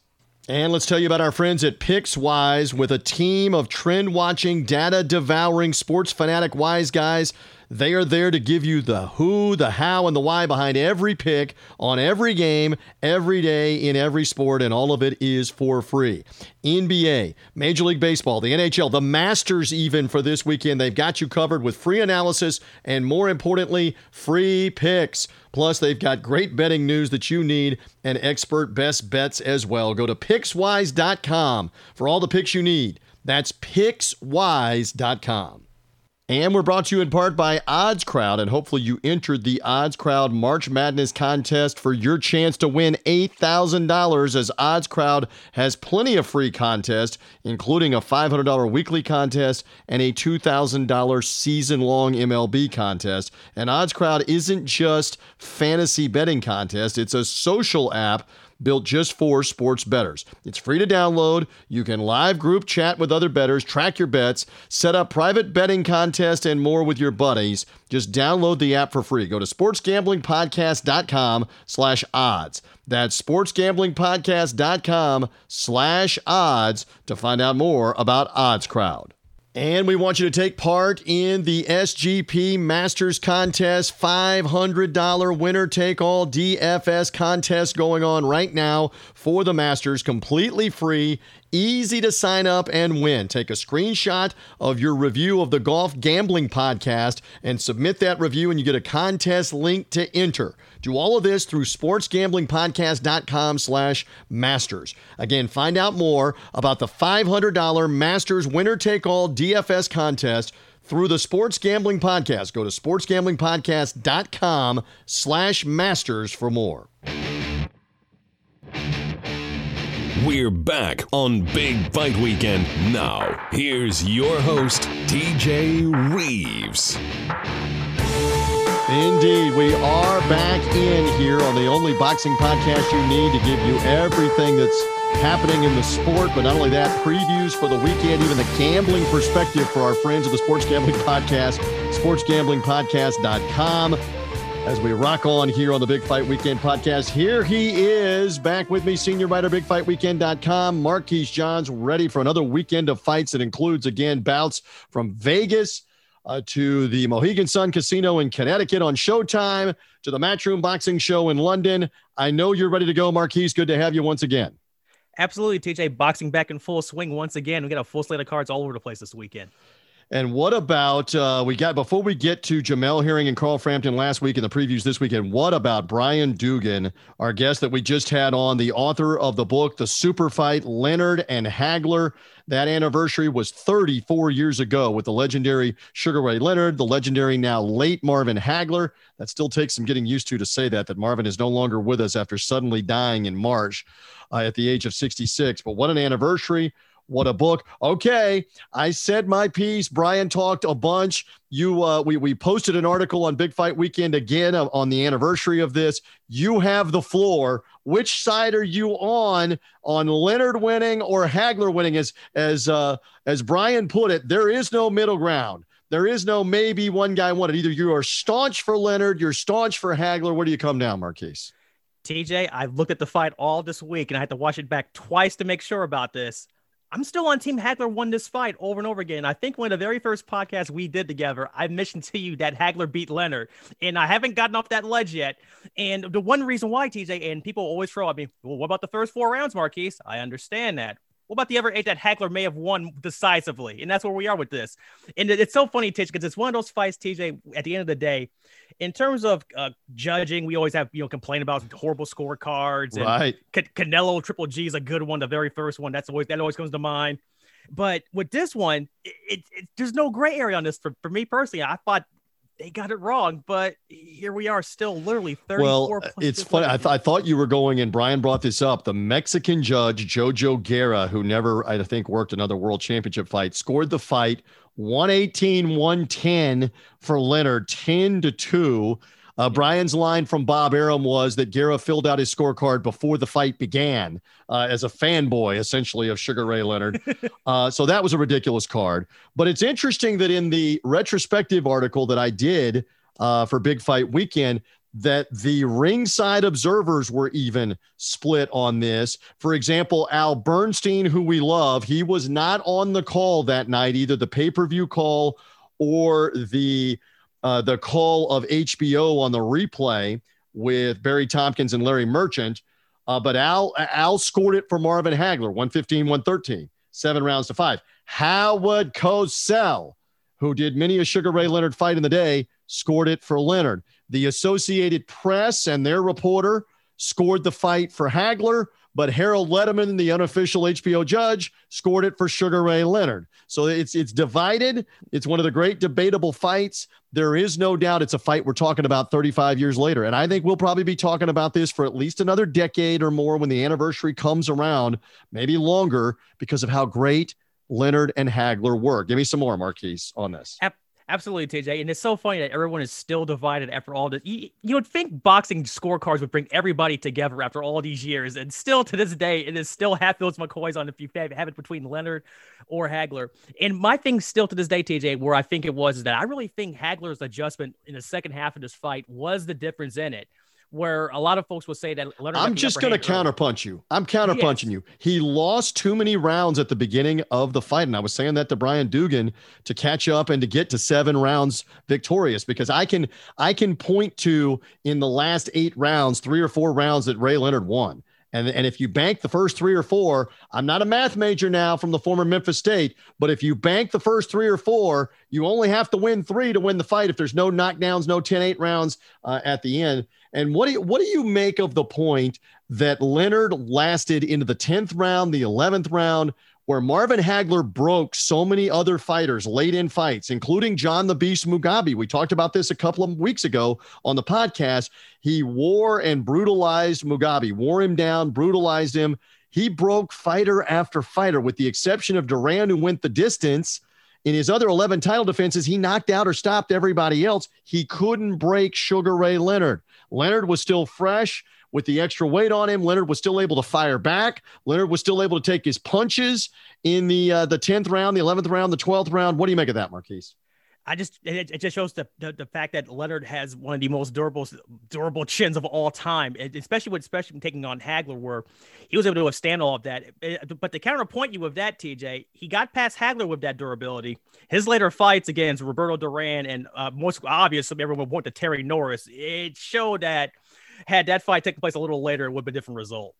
Speaker 1: And let's tell you about our friends at PicksWise with a team of trend watching, data devouring, sports fanatic wise guys they are there to give you the who, the how, and the why behind every pick on every game, every day, in every sport, and all of it is for free. NBA, Major League Baseball, the NHL, the Masters, even for this weekend, they've got you covered with free analysis and, more importantly, free picks. Plus, they've got great betting news that you need and expert best bets as well. Go to PicksWise.com for all the picks you need. That's PicksWise.com. And we're brought to you in part by Odds Crowd, and hopefully you entered the Odds Crowd March Madness contest for your chance to win $8,000 as Odds Crowd has plenty of free contests, including a $500 weekly contest and a $2,000 season-long MLB contest. And Odds Crowd isn't just fantasy betting contest, it's a social app built just for sports bettors. It's free to download. You can live group chat with other bettors, track your bets, set up private betting contests, and more with your buddies. Just download the app for free. Go to sportsgamblingpodcast.com slash odds. That's sportsgamblingpodcast.com slash odds to find out more about Odds Crowd. And we want you to take part in the SGP Masters Contest. $500 winner take all DFS contest going on right now for the Masters, completely free. Easy to sign up and win. Take a screenshot of your review of the Golf Gambling Podcast and submit that review, and you get a contest link to enter. Do all of this through sportsgamblingpodcast.com slash masters. Again, find out more about the $500 Masters winner take all DFS contest through the Sports Gambling Podcast. Go to sportsgamblingpodcast.com slash masters for more.
Speaker 2: We're back on Big Fight Weekend. Now, here's your host, TJ Rives.
Speaker 1: Indeed, we are back in here on the only boxing podcast you need to give you everything that's happening in the sport, but not only that, previews for the weekend, even the gambling perspective for our friends of the Sports Gambling Podcast, sportsgamblingpodcast.com. As we rock on here on the Big Fight Weekend podcast, here he is back with me, senior writer, bigfightweekend.com. Marquise Johns, ready for another weekend of fights that includes, again, bouts from Vegas uh, to the Mohegan Sun Casino in Connecticut on Showtime, to the Matchroom Boxing Show in London. I know you're ready to go, Marquise. Good to have you once again.
Speaker 4: Absolutely, TJ. Boxing back in full swing once again. We got a full slate of cards all over the place this weekend.
Speaker 1: And what about uh, we got before we get to Jamel Herring and Carl Frampton last week and the previews this weekend? What about Brian Doogan, our guest that we just had on, the author of the book, The Super Fight, Leonard and Hagler. That anniversary was 34 years ago with the legendary Sugar Ray Leonard, the legendary now late Marvin Hagler. That still takes some getting used to to say that, that Marvin is no longer with us after suddenly dying in March uh, at the age of 66. But what an anniversary! What a book. Okay, I said my piece. Brian talked a bunch. You uh we we posted an article on Big Fight Weekend again on the anniversary of this. You have the floor. Which side are you on on Leonard winning or Hagler winning as as uh as Brian put it, there is no middle ground. There is no maybe one guy wanted. Either you are staunch for Leonard, you're staunch for Hagler. Where do you come down, Marquise?
Speaker 4: TJ, I've looked at the fight all this week and I had to watch it back twice to make sure about this. I'm still on Team Hagler won this fight over and over again. I think one of the very first podcasts we did together, I mentioned to you that Hagler beat Leonard, and I haven't gotten off that ledge yet. And the one reason why, TJ, and people always throw at me, well, what about the first four rounds, Marquise? I understand that. What about the other eight that Hagler may have won decisively? And that's where we are with this. And it's so funny, TJ, because it's one of those fights, TJ, at the end of the day, in terms of uh, judging, we always have, you know, complain about horrible scorecards. And
Speaker 1: right.
Speaker 4: C- Canelo Triple G is a good one, the very first one. That's always, that always comes to mind. But with this one, it, it, it, there's no gray area on this for, for me personally. I thought they got it wrong, but here we are still literally 34
Speaker 1: Well, it's funny. I, th- I, thought you were going, and Brian brought this up. The Mexican judge, Jojo Guerra, who never, I think, worked another world championship fight, scored the fight 118, 110 for Leonard, 10 to 2. Uh, Brian's line from Bob Arum was that Guerra filled out his scorecard before the fight began uh, as a fanboy, essentially, of Sugar Ray Leonard. uh, so that was a ridiculous card. But it's interesting that in the retrospective article that I did uh, for Big Fight Weekend, that the ringside observers were even split on this. For example, Al Bernstein, who we love, he was not on the call that night, either the pay per view call or the uh, the call of HBO on the replay with Barry Tompkins and Larry Merchant. Uh, but Al Al scored it for Marvin Hagler, 115, 113, seven rounds to five. Howard Cosell, who did many a Sugar Ray Leonard fight in the day, scored it for Leonard. The Associated Press and their reporter scored the fight for Hagler, but Harold Lederman, the unofficial HBO judge, scored it for Sugar Ray Leonard. So it's it's divided. It's one of the great debatable fights. There is no doubt it's a fight we're talking about 35 years later. And I think we'll probably be talking about this for at least another decade or more when the anniversary comes around, maybe longer, because of how great Leonard and Hagler were. Give me some more, Marquise, on this.
Speaker 4: Absolutely, TJ. And it's so funny that everyone is still divided after all this. You, you, would think boxing scorecards would bring everybody together after all these years. And still to this day, it is still Hatfields McCoys on if you have it between Leonard or Hagler. And my thing still to this day, TJ, where I think it was is that I really think Hagler's adjustment in the second half of this fight was the difference in it where a lot of folks will say that
Speaker 1: Leonard I'm just going to counterpunch you. I'm counterpunching yes. you. He lost too many rounds at the beginning of the fight. And I was saying that to Brian Doogan to catch up and to get to seven rounds victorious because I can I can point to in the last eight rounds, three or four rounds that Ray Leonard won. And, and if you bank the first three or four, I'm not a math major now from the former Memphis State, but if you bank the first three or four, you only have to win three to win the fight if there's no knockdowns, no 10 8 rounds uh, at the end. And what do you, what do you make of the point that Leonard lasted into the 10th round, the 11th round, where Marvin Hagler broke so many other fighters late in fights, including John the Beast Mugabi. We talked about this a couple of weeks ago on the podcast. He wore and brutalized Mugabi, wore him down, brutalized him. He broke fighter after fighter, with the exception of Duran, who went the distance. In his other 11 title defenses, he knocked out or stopped everybody else. He couldn't break Sugar Ray Leonard. Leonard was still fresh with the extra weight on him. Leonard was still able to fire back. Leonard was still able to take his punches in the uh, the 10th round, the 11th round, the 12th round. What do you make of that, Marquise?
Speaker 4: I just it, it just shows the, the, the fact that Leonard has one of the most durable durable chins of all time, especially with especially taking on Hagler, where he was able to withstand all of that. But to counterpoint you with that, TJ, he got past Hagler with that durability. His later fights against Roberto Duran and uh, most obviously everyone want to Terry Norris. It showed that had that fight taken place a little later, it would be a different result.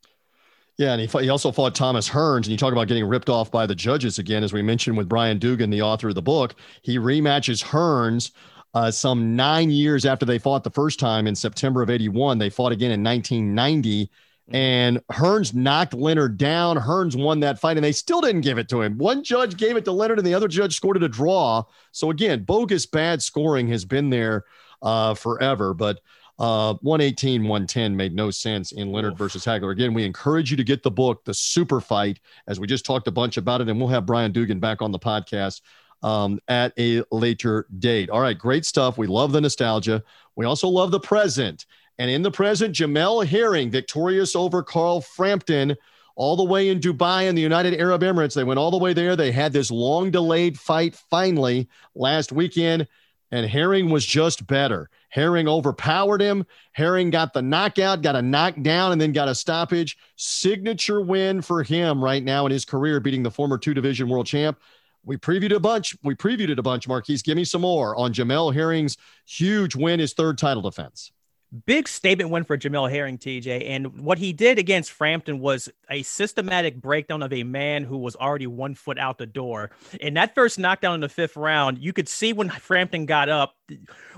Speaker 1: Yeah, and he, he also fought Thomas Hearns, and you talk about getting ripped off by the judges again, as we mentioned with Brian Doogan, the author of the book. He rematches Hearns uh, some nine years after they fought the first time in September of 81. They fought again in 1990, mm-hmm. and Hearns knocked Leonard down. Hearns won that fight, and they still didn't give it to him. One judge gave it to Leonard, and the other judge scored it a draw. So, again, bogus bad scoring has been there uh, forever. But uh, 118, 110 made no sense in Leonard Oof. versus Hagler. Again, we encourage you to get the book, The Super Fight, as we just talked a bunch about it, and we'll have Brian Doogan back on the podcast um, at a later date. All right, great stuff. We love the nostalgia. We also love the present. And in the present, Jamel Herring, victorious over Carl Frampton, all the way in Dubai in the United Arab Emirates. They went all the way there. They had this long delayed fight finally last weekend, and Herring was just better. Herring overpowered him. Herring got the knockout, got a knockdown, and then got a stoppage. Signature win for him right now in his career, beating the former two division world champ. We previewed a bunch. We previewed it a bunch, Marquise. Give me some more on Jamel Herring's huge win, his third title defense
Speaker 4: big statement win for Jamel Herring, TJ. And what he did against Frampton was a systematic breakdown of a man who was already one foot out the door. In that first knockdown in the fifth round, you could see when Frampton got up,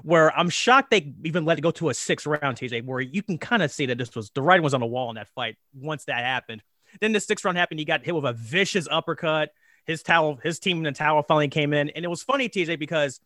Speaker 4: where I'm shocked they even let it go to a six round, TJ, where you can kind of see that this was the writing was on the wall in that fight once that happened. Then the sixth round happened. He got hit with a vicious uppercut. His towel, his team in the towel finally came in. And it was funny, TJ, because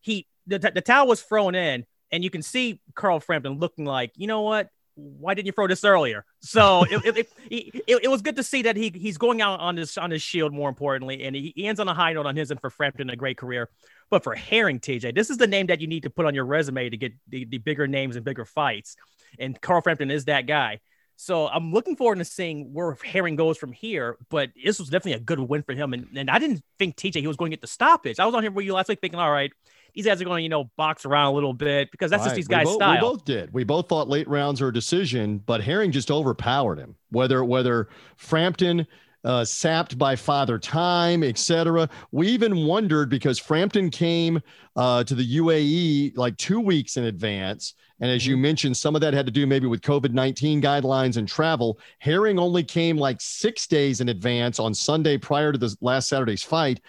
Speaker 4: he the, the towel was thrown in and you can see Carl Frampton looking like, you know what? why didn't you throw this earlier? So it, it, it, it, was good to see that he he's going out on his on his shield more importantly, and he, he ends on a high note on his and for Frampton a great career. But for Herring, TJ, this is the name that you need to put on your resume to get the, the bigger names and bigger fights. And Carl Frampton is that guy. So I'm looking forward to seeing where Herring goes from here. But this was definitely a good win for him. And, and I didn't think TJ he was going to get the stoppage. I was on here with you last week thinking, all right, these guys are going to, you know, box around a little bit because that's right. just these guys'
Speaker 1: both,
Speaker 4: style.
Speaker 1: We both did. We both thought late rounds are a decision, but Herring just overpowered him. Whether whether Frampton uh, sapped by Father Time, etc. We even wondered because Frampton came uh, to the UAE like two weeks in advance. And as you mm-hmm. mentioned, some of that had to do maybe with COVID 19 guidelines and travel. Herring only came like six days in advance on Sunday prior to the last Saturday's fight.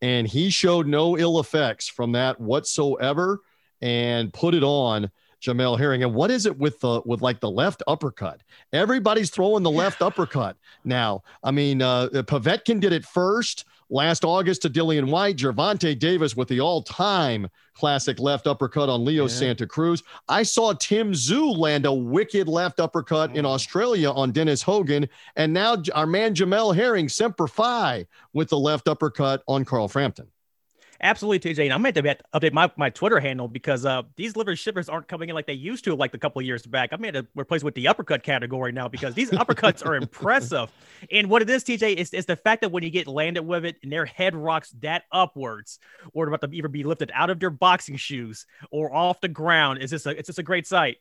Speaker 1: And he showed no ill effects from that whatsoever and put it on Jamel Herring. And what is it with the with like the left uppercut? Everybody's throwing the left uppercut now. I mean, uh, Povetkin did it first last August to Dillian Whyte, Gervonta Davis with the all-time classic left uppercut on Leo yeah. Santa Cruz. I saw Tim Tszyu land a wicked left uppercut in mm. Australia on Dennis Hogan, and now our man Jamel Herring semper fi with the left uppercut on Carl Frampton.
Speaker 4: Absolutely, TJ. And I'm going to update my, my Twitter handle because uh, these liver shippers aren't coming in like they used to like a couple of years back. I'm going to replace with the uppercut category now because these uppercuts are impressive. And what it is, TJ, is, is the fact that when you get landed with it and their head rocks that upwards, or about to either be lifted out of their boxing shoes or off the ground, is this a, it's just a great sight.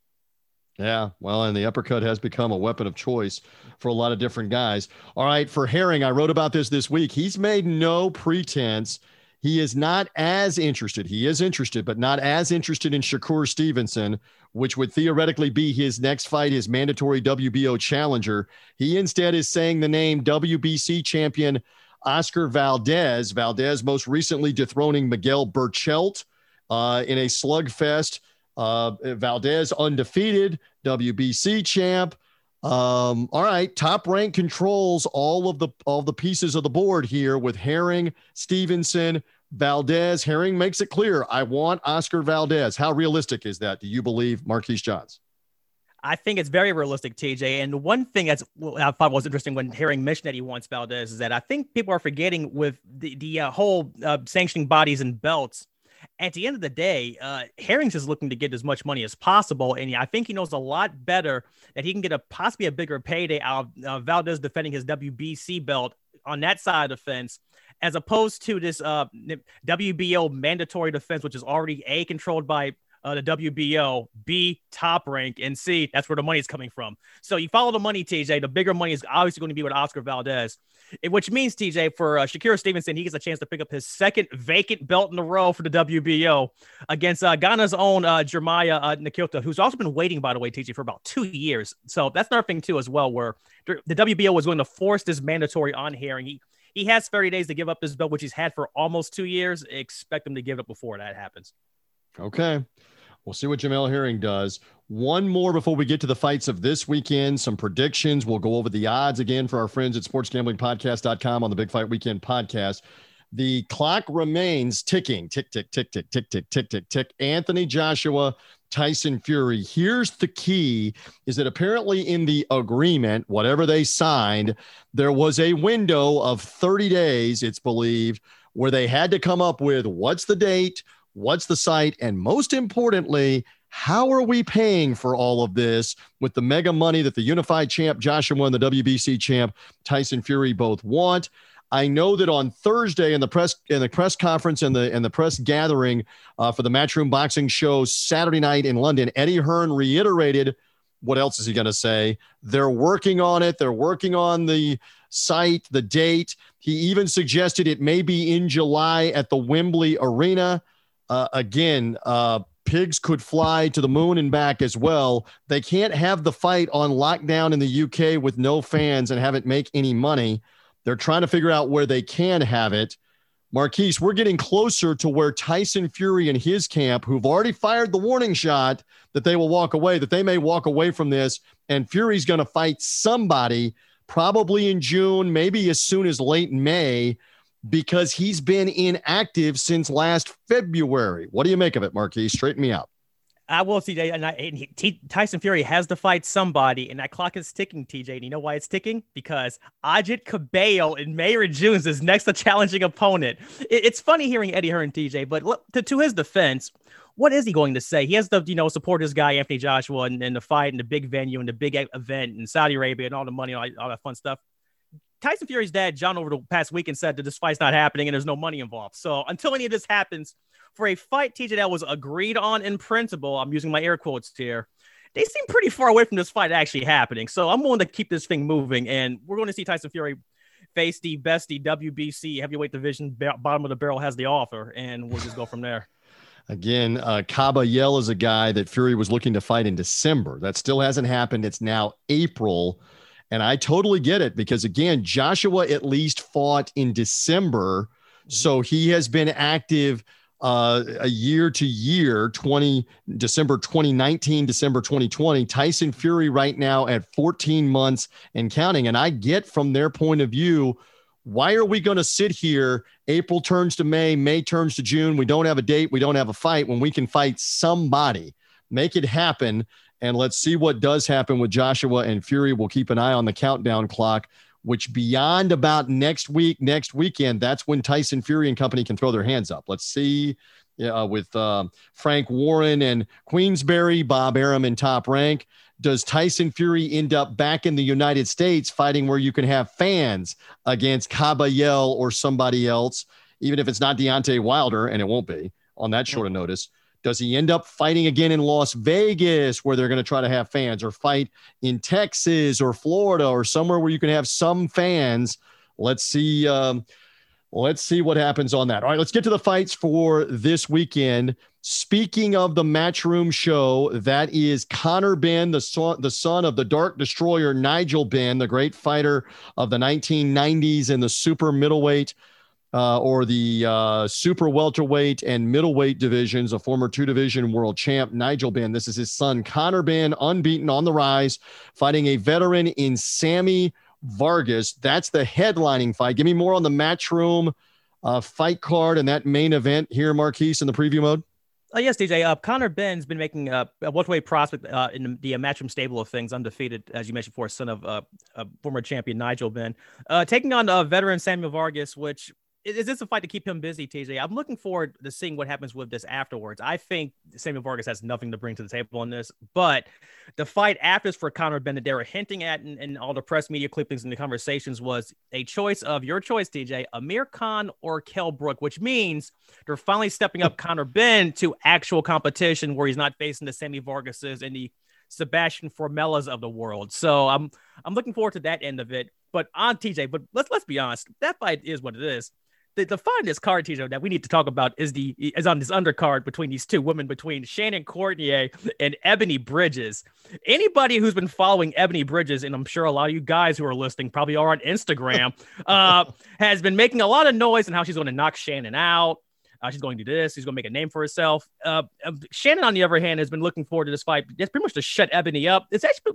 Speaker 1: Yeah, well, and the uppercut has become a weapon of choice for a lot of different guys. All right, for Herring, I wrote about this this week. He's made no pretense he is not as interested. He is interested, but not as interested in Shakur Stevenson, which would theoretically be his next fight, his mandatory WBO challenger. He instead is saying the name WBC champion Oscar Valdez. Valdez most recently dethroning Miguel Berchelt uh, in a slugfest. Uh, Valdez undefeated, WBC champ. Um, all right, top rank controls all of the all the pieces of the board here with Herring, Stevenson, Valdez. Herring makes it clear. I want Oscar Valdez. How realistic is that? Do you believe Marquise Johns?
Speaker 4: I think it's very realistic, TJ. And one thing that's well, I thought was interesting when Herring mentioned that he wants Valdez is that I think people are forgetting with the the uh, whole uh, sanctioning bodies and belts at the end of the day, uh, Herring's is looking to get as much money as possible, and I think he knows a lot better that he can get a possibly a bigger payday out of uh, Valdez defending his WBC belt on that side of the fence, as opposed to this uh, WBO mandatory defense, which is already a controlled by uh, the WBO, B top rank, and C that's where the money is coming from. So you follow the money, TJ. The bigger money is obviously going to be with Oscar Valdez which means TJ for uh, Shakur Stevenson, he gets a chance to pick up his second vacant belt in a row for the WBO against uh, Ghana's own uh, Jeremiah uh, Nakathila, who's also been waiting, by the way, TJ, for about two years. So that's another thing too, as well, where the WBO was going to force this mandatory on Herring. He he has 30 days to give up this belt, which he's had for almost two years. Expect him to give it up before that happens.
Speaker 1: Okay. We'll see what Jamel Herring does. One more before we get to the fights of this weekend, some predictions. We'll go over the odds again for our friends at sportsgamblingpodcast.com on the Big Fight Weekend podcast. The clock remains ticking tick, tick, tick, tick, tick, tick, tick, tick, tick. Anthony Joshua, Tyson Fury. Here's the key is that apparently in the agreement, whatever they signed, there was a window of 30 days, it's believed, where they had to come up with what's the date, What's the site? And most importantly, how are we paying for all of this with the mega money that the unified champ Joshua and the WBC champ Tyson Fury both want? I know that on Thursday in the press in the press conference and the and the press gathering uh, for the Matchroom Boxing Show Saturday night in London, Eddie Hearn reiterated what else is he going to say? They're working on it. They're working on the site, the date. He even suggested it may be in July at the Wembley Arena. Uh, again, uh, pigs could fly to the moon and back as well. They can't have the fight on lockdown in the UK with no fans and have it make any money. They're trying to figure out where they can have it. Marquise, we're getting closer to where Tyson Fury and his camp, who've already fired the warning shot that they will walk away, that they may walk away from this, and Fury's going to fight somebody probably in June, maybe as soon as late May because he's been inactive since last February. What do you make of it, Marquis? Straighten me out.
Speaker 4: I will, TJ. And, I, and he, T, Tyson Fury has to fight somebody, and that clock is ticking, TJ. And you know why it's ticking? Because Agit Kabayel and Mayra Junes is next to challenging opponent. It, it's funny hearing Eddie Hearn, TJ, but look, to, to his defense, what is he going to say? He has to, you know, support his guy Anthony Joshua and, and the fight and the big venue and the big event in Saudi Arabia and all the money, all, all that fun stuff. Tyson Fury's dad, John, over the past week and said that this fight's not happening and there's no money involved. So until any of this happens, for a fight TJ that was agreed on in principle, I'm using my air quotes here. They seem pretty far away from this fight actually happening. So I'm willing to keep this thing moving, and we're going to see Tyson Fury face the best the WBC heavyweight division bottom of the barrel has the offer, and we'll just go from there.
Speaker 1: Again, uh, Kabayel is a guy that Fury was looking to fight in December. That still hasn't happened. It's now April. And I totally get it because, again, Joshua at least fought in December. Mm-hmm. So he has been active uh, a year to year 20 December 2019, December 2020. Tyson Fury right now at 14 months and counting. And I get from their point of view why are we going to sit here? April turns to May, May turns to June. We don't have a date, we don't have a fight when we can fight somebody. Make it happen. And let's see what does happen with Joshua and Fury. We'll keep an eye on the countdown clock, which beyond about next week, next weekend, that's when Tyson Fury and company can throw their hands up. Let's see uh, with uh, Frank Warren and Queensberry, Bob Arum in top rank does Tyson Fury end up back in the United States fighting where you can have fans against Kabayel or somebody else, even if it's not Deontay Wilder, and it won't be on that short of notice? Does he end up fighting again in Las Vegas where they're going to try to have fans or fight in Texas or Florida or somewhere where you can have some fans? Let's see. Um, let's see what happens on that. All right, let's get to the fights for this weekend. Speaking of the Matchroom show, that is Conor Benn, the son, the son of the Dark Destroyer Nigel Benn, the great fighter of the 1990s in the super middleweight uh, or the uh, super welterweight and middleweight divisions, a former two division world champ, Nigel Benn. This is his son, Conor Benn, unbeaten on the rise, fighting a veteran in Sammy Vargas. That's the headlining fight. Give me more on the Matchroom uh, fight card and that main event here, Marquise, in the preview mode.
Speaker 4: Uh, yes, DJ. Uh, Conor Benn's been making uh, a welterweight prospect uh, in the, uh, matchroom stable of things, undefeated, as you mentioned, before, son of uh, former champion Nigel Benn, uh, taking on uh, veteran Samuel Vargas, which is this a fight to keep him busy, TJ? I'm looking forward to seeing what happens with this afterwards. I think Samuel Vargas has nothing to bring to the table on this, but the fight after for Conor were hinting at in, all the press media clippings and the conversations was a choice of your choice, TJ, Amir Khan or Kell Brook, which means they're finally stepping up Conor Benn to actual competition where he's not facing the Sammy Vargases and the Sebastian Formellas of the world. So I'm I'm looking forward to that end of it. But on TJ, but let's let's be honest, that fight is what it is the, the finest card teaser that we need to talk about is the is on this undercard between these two women between Shannon Courtney and Ebanie Bridges. Anybody who's been following Ebanie Bridges, and I'm sure a lot of you guys who are listening probably are on Instagram, uh, has been making a lot of noise and how she's going to knock Shannon out. Uh, she's going to do this. She's going to make a name for herself. Uh, um, Shannon, on the other hand, has been looking forward to this fight. It's pretty much to shut Ebanie up. It's actually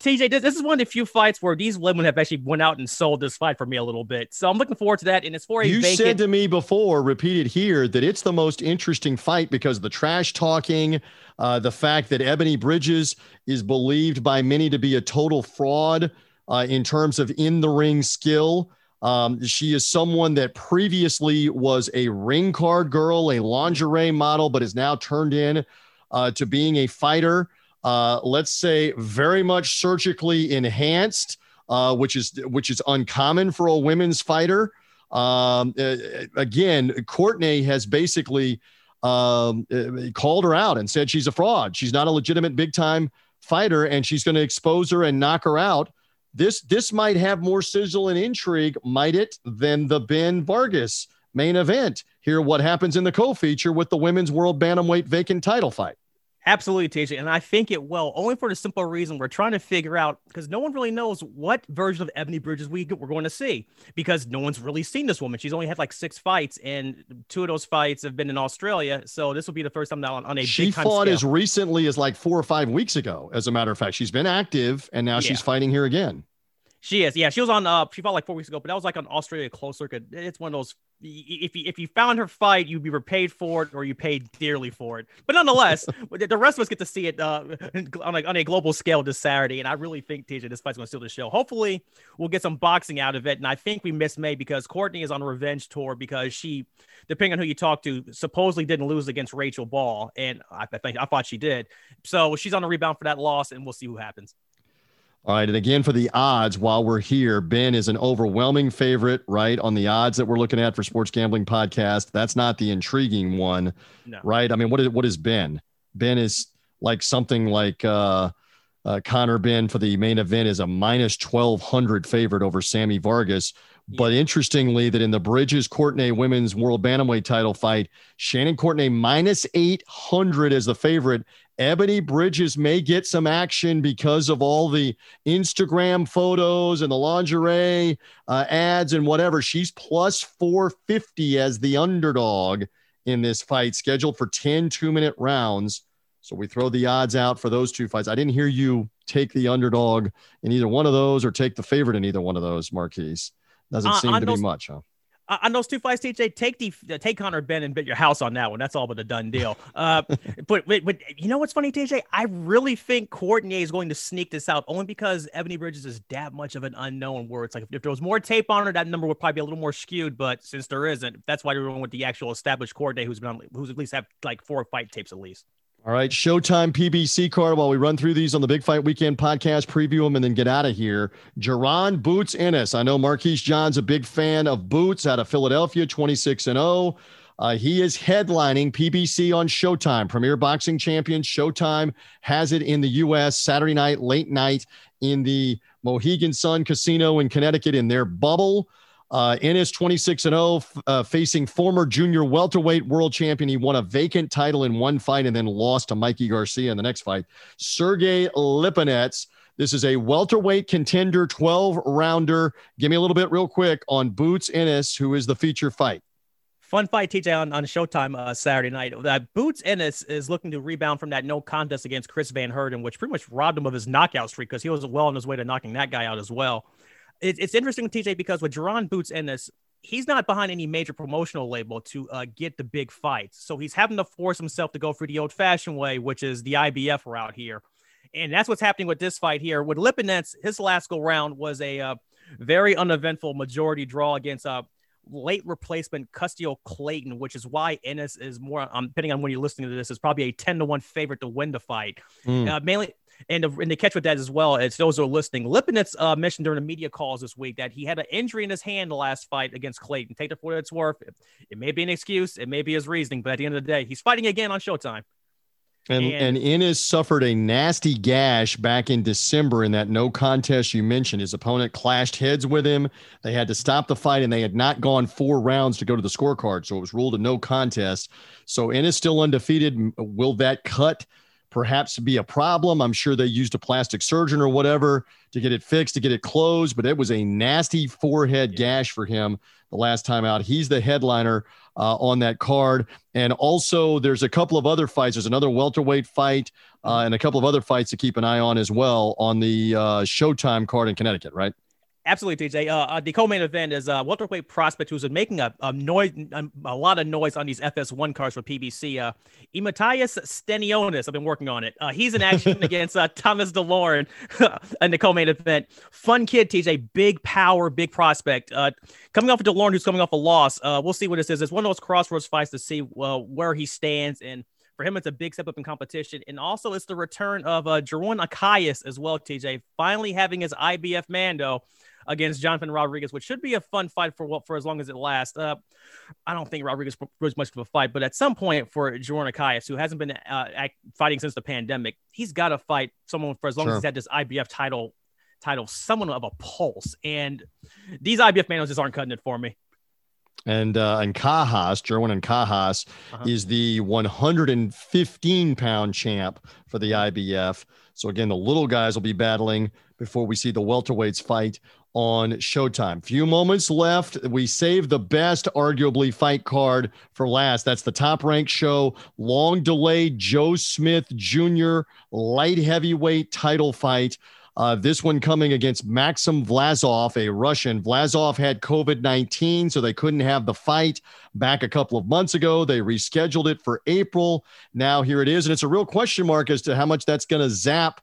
Speaker 4: TJ, this, this is one of the few fights where these women have actually went out and sold this fight for me a little bit. So I'm looking forward to that. And it's for a
Speaker 1: you
Speaker 4: vacant-
Speaker 1: said to me before, repeated here, that it's the most interesting fight because of the trash talking, uh, the fact that Ebanie Bridges is believed by many to be a total fraud uh, in terms of in the ring skill. Um, she is someone that previously was a ring card girl, a lingerie model, but is now turned in uh, to being a fighter uh, let's say very much surgically enhanced, uh, which is which is uncommon for a women's fighter. Um, uh, again, Courtney has basically um, uh, called her out and said she's a fraud. She's not a legitimate big time fighter, and she's going to expose her and knock her out. This this might have more sizzle and intrigue, might it, than the Benn Vargas main event. Hear what happens in the co-feature with the women's world bantamweight vacant title fight.
Speaker 4: Absolutely, TJ. And I think it will, only for the simple reason we're trying to figure out because no one really knows what version of Ebanie Bridges we, we're going to see because no one's really seen this woman. She's only had like six fights, and two of those fights have been in Australia. So this will be the first time on, on a
Speaker 1: she fought scale. as recently as like four or five weeks ago. As a matter of fact, she's been active, and now yeah. she's fighting here again.
Speaker 4: She is, yeah. She was on. Uh, she fought like four weeks ago, but that was like on Australia close circuit. It's one of those if you if you found her fight, you'd be repaid for it or you paid dearly for it. But nonetheless, the rest of us get to see it uh, on, a, on a global scale this Saturday, and I really think TJ this fight's going to steal the show. Hopefully, we'll get some boxing out of it, and I think we missed May because Courtney is on a revenge tour because she, depending on who you talk to, supposedly didn't lose against Rachel Ball, and I, I think I thought she did. So she's on a rebound for that loss, and we'll see who happens.
Speaker 1: All right. And again, for the odds, while we're here, Benn is an overwhelming favorite, right? On the odds that we're looking at for Sports Gambling Podcast. That's not the intriguing one, no. right? I mean, what is, what is Benn? Benn is like something like uh, uh, Conor Benn for the main event is a minus 1200 favorite over Sammy Vargas. Yeah. But interestingly, that in the Bridges Courtney women's world bantamweight title fight, Shannon Courtney minus 800 as the favorite Ebanie Bridges may get some action because of all the Instagram photos and the lingerie uh, ads and whatever. She's plus 450 as the underdog in this fight, scheduled for 10 two minute rounds. So we throw the odds out for those two fights. I didn't hear you take the underdog in either one of those or take the favorite in either one of those, Marquise. Doesn't uh, seem to those, be much, huh?
Speaker 4: On those two fights, TJ, take the take Conor Benn and bet your house on that one. That's all but a done deal. Uh, but, but, but you know what's funny, TJ? I really think Courtney is going to sneak this out only because Ebanie Bridges is that much of an unknown. Where it's like if there was more tape on her, that number would probably be a little more skewed. But since there isn't, that's why we're going with the actual established Courtney, who's been on, who's at least have like four fight tapes at least.
Speaker 1: All right, Showtime PBC card while we run through these on the Big Fight Weekend podcast, preview them, and then get out of here. Jaron Boots Ennis. I know Marquise John's a big fan of Boots out of Philadelphia, 26 and 0. Uh, he is headlining PBC on Showtime, Premier Boxing Champions. Showtime has it in the U.S. Saturday night, late night in the Mohegan Sun Casino in Connecticut in their bubble. Uh, Ennis 26 and 0, uh, facing former junior welterweight world champion. He won a vacant title in one fight and then lost to Mikey Garcia in the next fight. Sergey Lipinets. This is a welterweight contender, 12 rounder. Give me a little bit real quick on Boots Ennis, who is the feature fight.
Speaker 4: Fun fight, TJ, on, on Showtime uh, Saturday night. Uh, Boots Ennis is looking to rebound from that no contest against Chris Van Heerden, which pretty much robbed him of his knockout streak because he was well on his way to knocking that guy out as well it, it's interesting with TJ because with Jaron Boots Ennis, he's not behind any major promotional label to uh, get the big fights. So he's having to force himself to go through the old fashioned way, which is the IBF route here. And that's what's happening with this fight here. With Lipinets, his last go round was a uh, very uneventful majority draw against a uh, late replacement Custio Clayton, which is why Ennis is more, um, depending on when you're listening to this, is probably a 10 to 1 favorite to win the fight. Mm. Uh, mainly, and the, and the catch with that as well, as those who are listening, Lipinets uh, mentioned during the media calls this week that he had an injury in his hand the last fight against Clayton. Take it for what it's worth. It, it may be an excuse, it may be his reasoning, but at the end of the day, he's fighting again on Showtime.
Speaker 1: And, and, and suffered a nasty gash back in December in that no contest you mentioned. His opponent clashed heads with him. They had to stop the fight, and they had not gone four rounds to go to the scorecard. So it was ruled a no contest. So Ennis still undefeated. Will that cut perhaps be a problem. I'm sure they used a plastic surgeon or whatever to get it fixed, to get it closed, but it was a nasty forehead gash for him the last time out. He's the headliner uh, on that card. And also, there's a couple of other fights. There's another welterweight fight uh, and a couple of other fights to keep an eye on as well on the uh, Showtime card in Connecticut, right?
Speaker 4: Absolutely, TJ. Uh, uh, the co-main event is uh, welterweight prospect who's been making a, a noise, a, a, lot of noise on these FS1 cards for PBC. Uh, Eimantas Stanionis. I've been working on it. Uh, he's in action against uh, Thomas Dulorme in the co-main event. Fun kid, TJ. Big power, big prospect. Uh, coming off of Dulorme, who's coming off a loss. Uh, we'll see what this is. It's one of those crossroads fights to see uh, where he stands and for him, it's a big step up in competition. And also, it's the return of uh, Jerwin Ancajas as well, TJ, finally having his IBF Mando against Jonathan Rodriguez, which should be a fun fight for for as long as it lasts. Uh, I don't think Rodriguez was much of a fight, but at some point for Jerwin Ancajas, who hasn't been uh, fighting since the pandemic, he's got to fight someone for as long sure. as he's had this IBF title title, someone of a pulse. And these IBF manuals just aren't cutting it for me.
Speaker 1: And uh, Ancajas, Jerwin Ancajas uh-huh. is the 115 pound champ for the IBF. So again, the little guys will be battling before we see the welterweights fight on Showtime. Few moments left. We save the best, arguably, fight card for last. That's the top ranked show. Long delayed Joe Smith Jr. light heavyweight title fight. Uh, this one coming against Maxim Vlasov, a Russian. Vlasov had COVID 19, so they couldn't have the fight back a couple of months ago. They rescheduled it for April. Now here it is. And it's a real question mark as to how much that's going to zap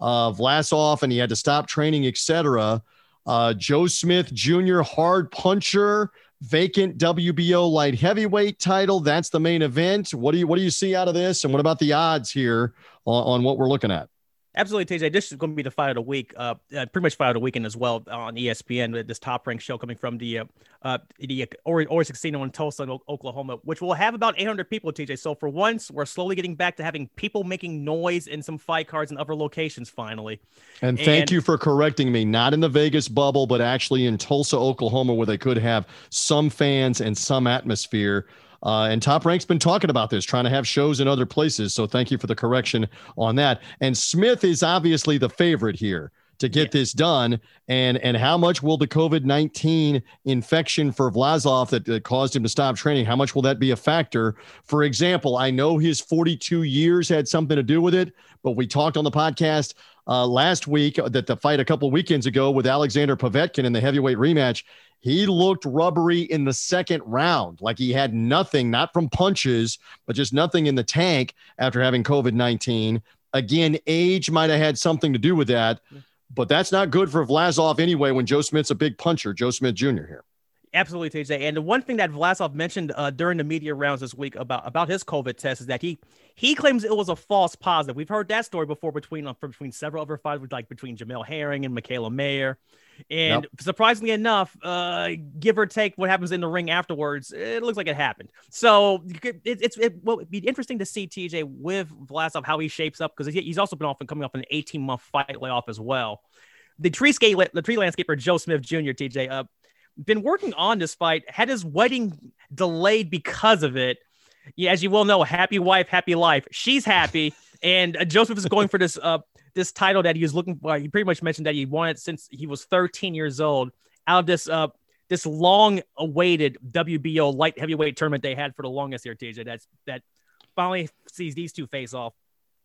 Speaker 1: uh, Vlasov, and he had to stop training, etc. Uh, Joe Smith Jr., hard puncher, vacant WBO light heavyweight title. That's the main event. What do you what do you see out of this? And what about the odds here on, on what we're looking at?
Speaker 4: Absolutely, TJ. This is going to be the fight of the week, uh, uh, pretty much fight of the weekend as well on ESPN. With this top ranked show coming from the uh, uh the Oryx Casino in Tulsa, Oklahoma, which will have about 800 people. TJ. So for once, we're slowly getting back to having people making noise in some fight cards in other locations. Finally.
Speaker 1: And thank and, you for correcting me. Not in the Vegas bubble, but actually in Tulsa, Oklahoma, where they could have some fans and some atmosphere. Uh, and Top Rank's been talking about this, trying to have shows in other places. So thank you for the correction on that. And Smith is obviously the favorite here to get yeah. this done and and how much will the covid-19 infection for vlasov that, that, caused him to stop training how much will that be a factor for example i know his 42 years had something to do with it but we talked on the podcast uh, last week that the fight a couple weekends ago with alexander povetkin in the heavyweight rematch he looked rubbery in the second round, like he had nothing, not from punches, but just nothing in the tank after having COVID 19. Again, age might have had something to do with that, but that's not good for Vlasov anyway when Joe Smith's a big puncher, Joe Smith Jr. here.
Speaker 4: Absolutely, TJ. And the one thing that Vlasov mentioned uh, during the media rounds this week about about his COVID test is that he he claims it was a false positive. We've heard that story before between uh, between several other fighters, like between Jamel Herring and Mikaela Mayer. And surprisingly enough, uh, give or take what happens in the ring afterwards, it looks like it happened. So it, it's it will be interesting to see TJ with Vlasov how he shapes up because he's also been often coming off an 18 month fight layoff as well. The tree scale, the tree landscaper Joe Smith Jr. TJ, uh, been working on this fight, had his wedding delayed because of it. Yeah, as you well know, happy wife, happy life. She's happy, and uh, Joseph is going for this uh, this title that he was looking for. He pretty much mentioned that he wanted since he was 13 years old. Out of this uh this long awaited WBO light heavyweight tournament they had for the longest here, TJ. That's that finally sees these two face off.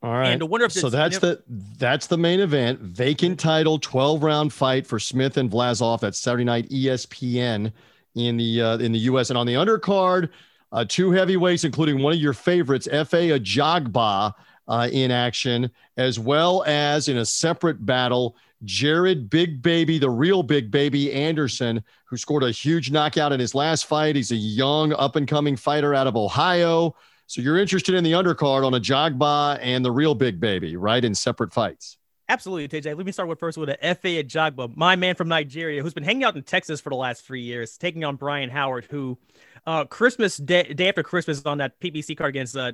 Speaker 1: All right. And the winner of this, so that's the that's the main event. Vacant title, 12 round fight for Smith and Vlasov at Saturday night ESPN in the uh, in the US. And on the undercard, uh, two heavyweights, including one of your favorites, Efe Ajagba uh, in action, as well as in a separate battle, Jared Big Baby, the real Big Baby Anderson, who scored a huge knockout in his last fight. He's a young, up and coming fighter out of Ohio. So you're interested in the undercard on a Ajagba and the real Big Baby, right? In separate fights.
Speaker 4: Absolutely, TJ. Let me start with first with a Efe Ajagba, my man from Nigeria, who's been hanging out in Texas for the last three years, taking on Brian Howard, who uh, Christmas day, day after Christmas on that PBC card against uh,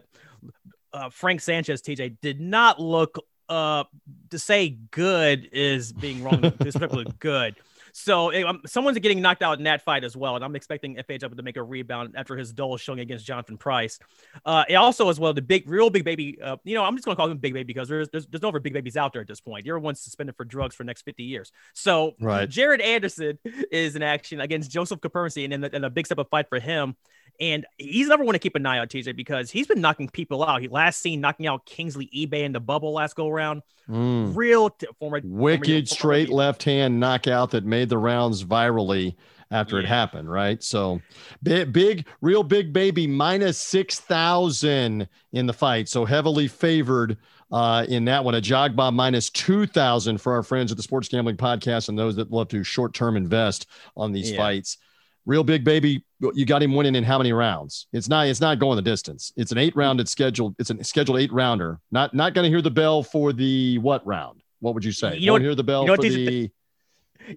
Speaker 4: uh, Frank Sanchez, TJ, did not look uh to say good is being wrong. Especially good. So um, someone's getting knocked out in that fight as well, and I'm expecting Efe to make a rebound after his dull showing against Jonathan Rice. Uh, also as well the big, real big baby. Uh, you know, I'm just gonna call him Big Baby because there's there's, there's no other big babies out there at this point. Everyone's suspended for drugs for the next 50 years. So right. Jared Anderson is in action against Joseph Kaperncy, and in, in a big step of fight for him. And he's never want to keep an eye on TJ because he's been knocking people out. He last seen knocking out Kingsley Ibeh in the bubble last go around. Mm. Real t- former
Speaker 1: wicked former, straight left hand knockout that made the rounds virally after yeah. it happened, right? So big, big, real big baby minus 6,000 in the fight. So heavily favored uh, in that one. Ajagba minus 2,000 for our friends at the Sports Gambling Podcast and those that love to short term invest on these yeah. fights real big baby you got him winning in how many rounds it's not it's not going the distance it's an eight rounded it's scheduled it's a scheduled eight rounder not not going to hear the bell for the what round what would you say you don't hear the bell you know for the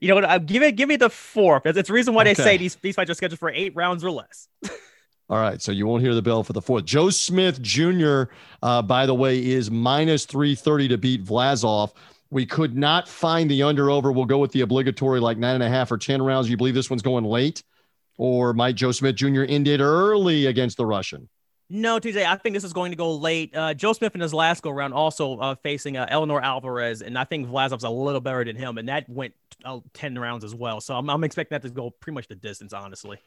Speaker 4: you know what uh, give it give me the fourth it's the reason why okay. they say these these fights are scheduled for eight rounds or less
Speaker 1: All right, so you won't hear the bell for the fourth. Joe Smith Jr., uh, by the way, is minus 330 to beat Vlasov. We could not find the under over. We'll go with the obligatory like nine and a half or 10 rounds. You believe this one's going late? Or might Joe Smith Jr. end it early against the Russian?
Speaker 4: No, TJ, I think this is going to go late. Uh, Joe Smith in his last go round also uh, facing uh, Eleider Alvarez, and I think Vlasov's a little better than him, and that went uh, 10 rounds as well. So I'm, I'm expecting that to go pretty much the distance, honestly.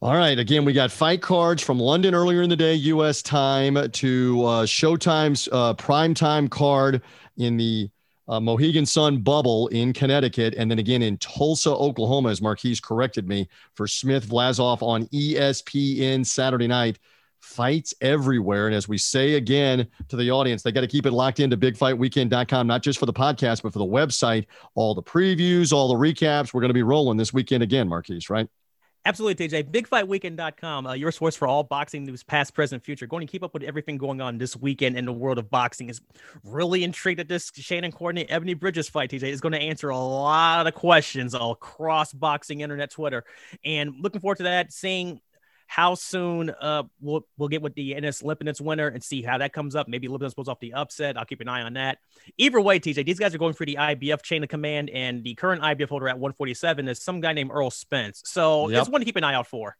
Speaker 1: All right. Again, we got fight cards from London earlier in the day, U.S. time, to uh, Showtime's uh, prime time card in the uh, Mohegan Sun Bubble in Connecticut, and then again in Tulsa, Oklahoma, as Marquise corrected me for Smith Vlasov on ESPN Saturday night. Fights everywhere. And as we say again to the audience, they got to keep it locked into bigfightweekend.com, not just for the podcast, but for the website. All the previews, all the recaps. We're going to be rolling this weekend again, Marquise, right?
Speaker 4: Absolutely, TJ. BigFightWeekend.com, uh, your source for all boxing news, past, present, future. Going to keep up with everything going on this weekend in the world of boxing. Is really intrigued at this Shannon Courtenay Ebanie Bridges fight. TJ is going to answer a lot of questions across boxing, internet, Twitter, and looking forward to that. Seeing how soon uh, we'll we'll get with the Ennis Lipinets winner and see how that comes up. Maybe Lipinets pulls off the upset. I'll keep an eye on that. Either way, TJ, these guys are going for the IBF chain of command, and the current IBF holder at 147 is some guy named Errol Spence. So yep. it's one to keep an eye out for.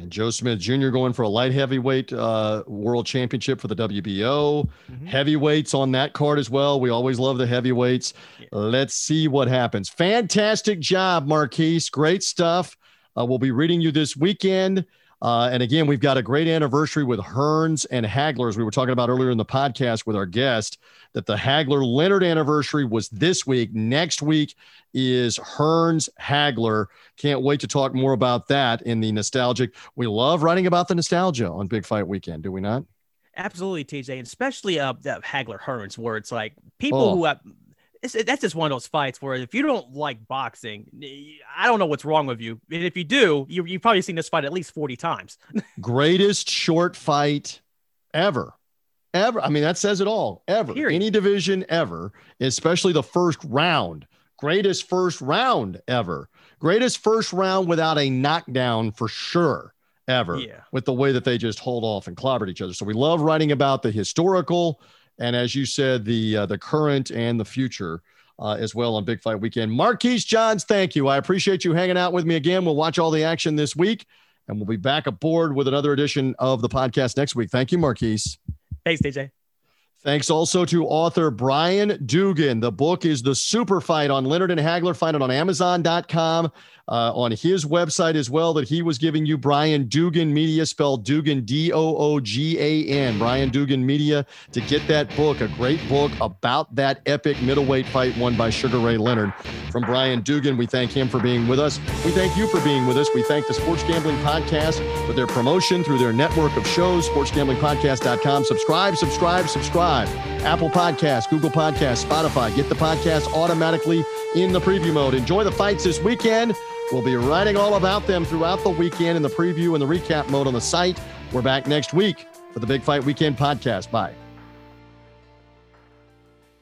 Speaker 1: And Joe Smith Jr. going for a light heavyweight uh, world championship for the WBO. Mm-hmm. Heavyweights on that card as well. We always love the heavyweights. Yeah. Let's see what happens. Fantastic job, Marquise. Great stuff. Uh, we'll be reading you this weekend. Uh, and again, we've got a great anniversary with Hearns and Hagler, as we were talking about earlier in the podcast with our guest, that the Hagler Leonard anniversary was this week. Next week is Hearns Hagler. Can't wait to talk more about that in the nostalgic. We love writing about the nostalgia on Big Fight Weekend, do we not?
Speaker 4: Absolutely, TJ, and especially uh, the Hagler Hearns, where it's like people oh. who have that's just one of those fights where if you don't like boxing, I don't know what's wrong with you. And if you do, you, you've probably seen this fight at least 40 times.
Speaker 1: Greatest short fight ever. Ever. I mean, that says it all. Ever. Period. Any division ever, especially the first round. Greatest first round ever. Greatest first round without a knockdown for sure ever. Yeah. With the way that they just hold off and clobbered each other. So we love writing about the historical and as you said, the uh, the current and the future uh, as well on Big Fight Weekend. Marquise Johns, thank you. I appreciate you hanging out with me again. We'll watch all the action this week, and we'll be back aboard with another edition of the podcast next week. Thank you, Marquise.
Speaker 4: Thanks, TJ.
Speaker 1: Thanks also to author Brian Doogan. The book is The Super Fight on Leonard and Hagler. Find it on Amazon.com uh, on his website as well that he was giving you Brian Doogan Media, spelled Doogan D O O G A N. Brian Doogan Media to get that book, a great book about that epic middleweight fight won by Sugar Ray Leonard. From Brian Doogan, we thank him for being with us. We thank you for being with us. We thank the Sports Gambling Podcast for their promotion through their network of shows, sportsgamblingpodcast.com. Subscribe, subscribe, subscribe. Apple Podcasts, Google Podcasts, Spotify. Get the podcast automatically in the preview mode. Enjoy the fights this weekend. We'll be writing all about them throughout the weekend in the preview and the recap mode on the site. We're back next week for the Big Fight Weekend podcast. Bye.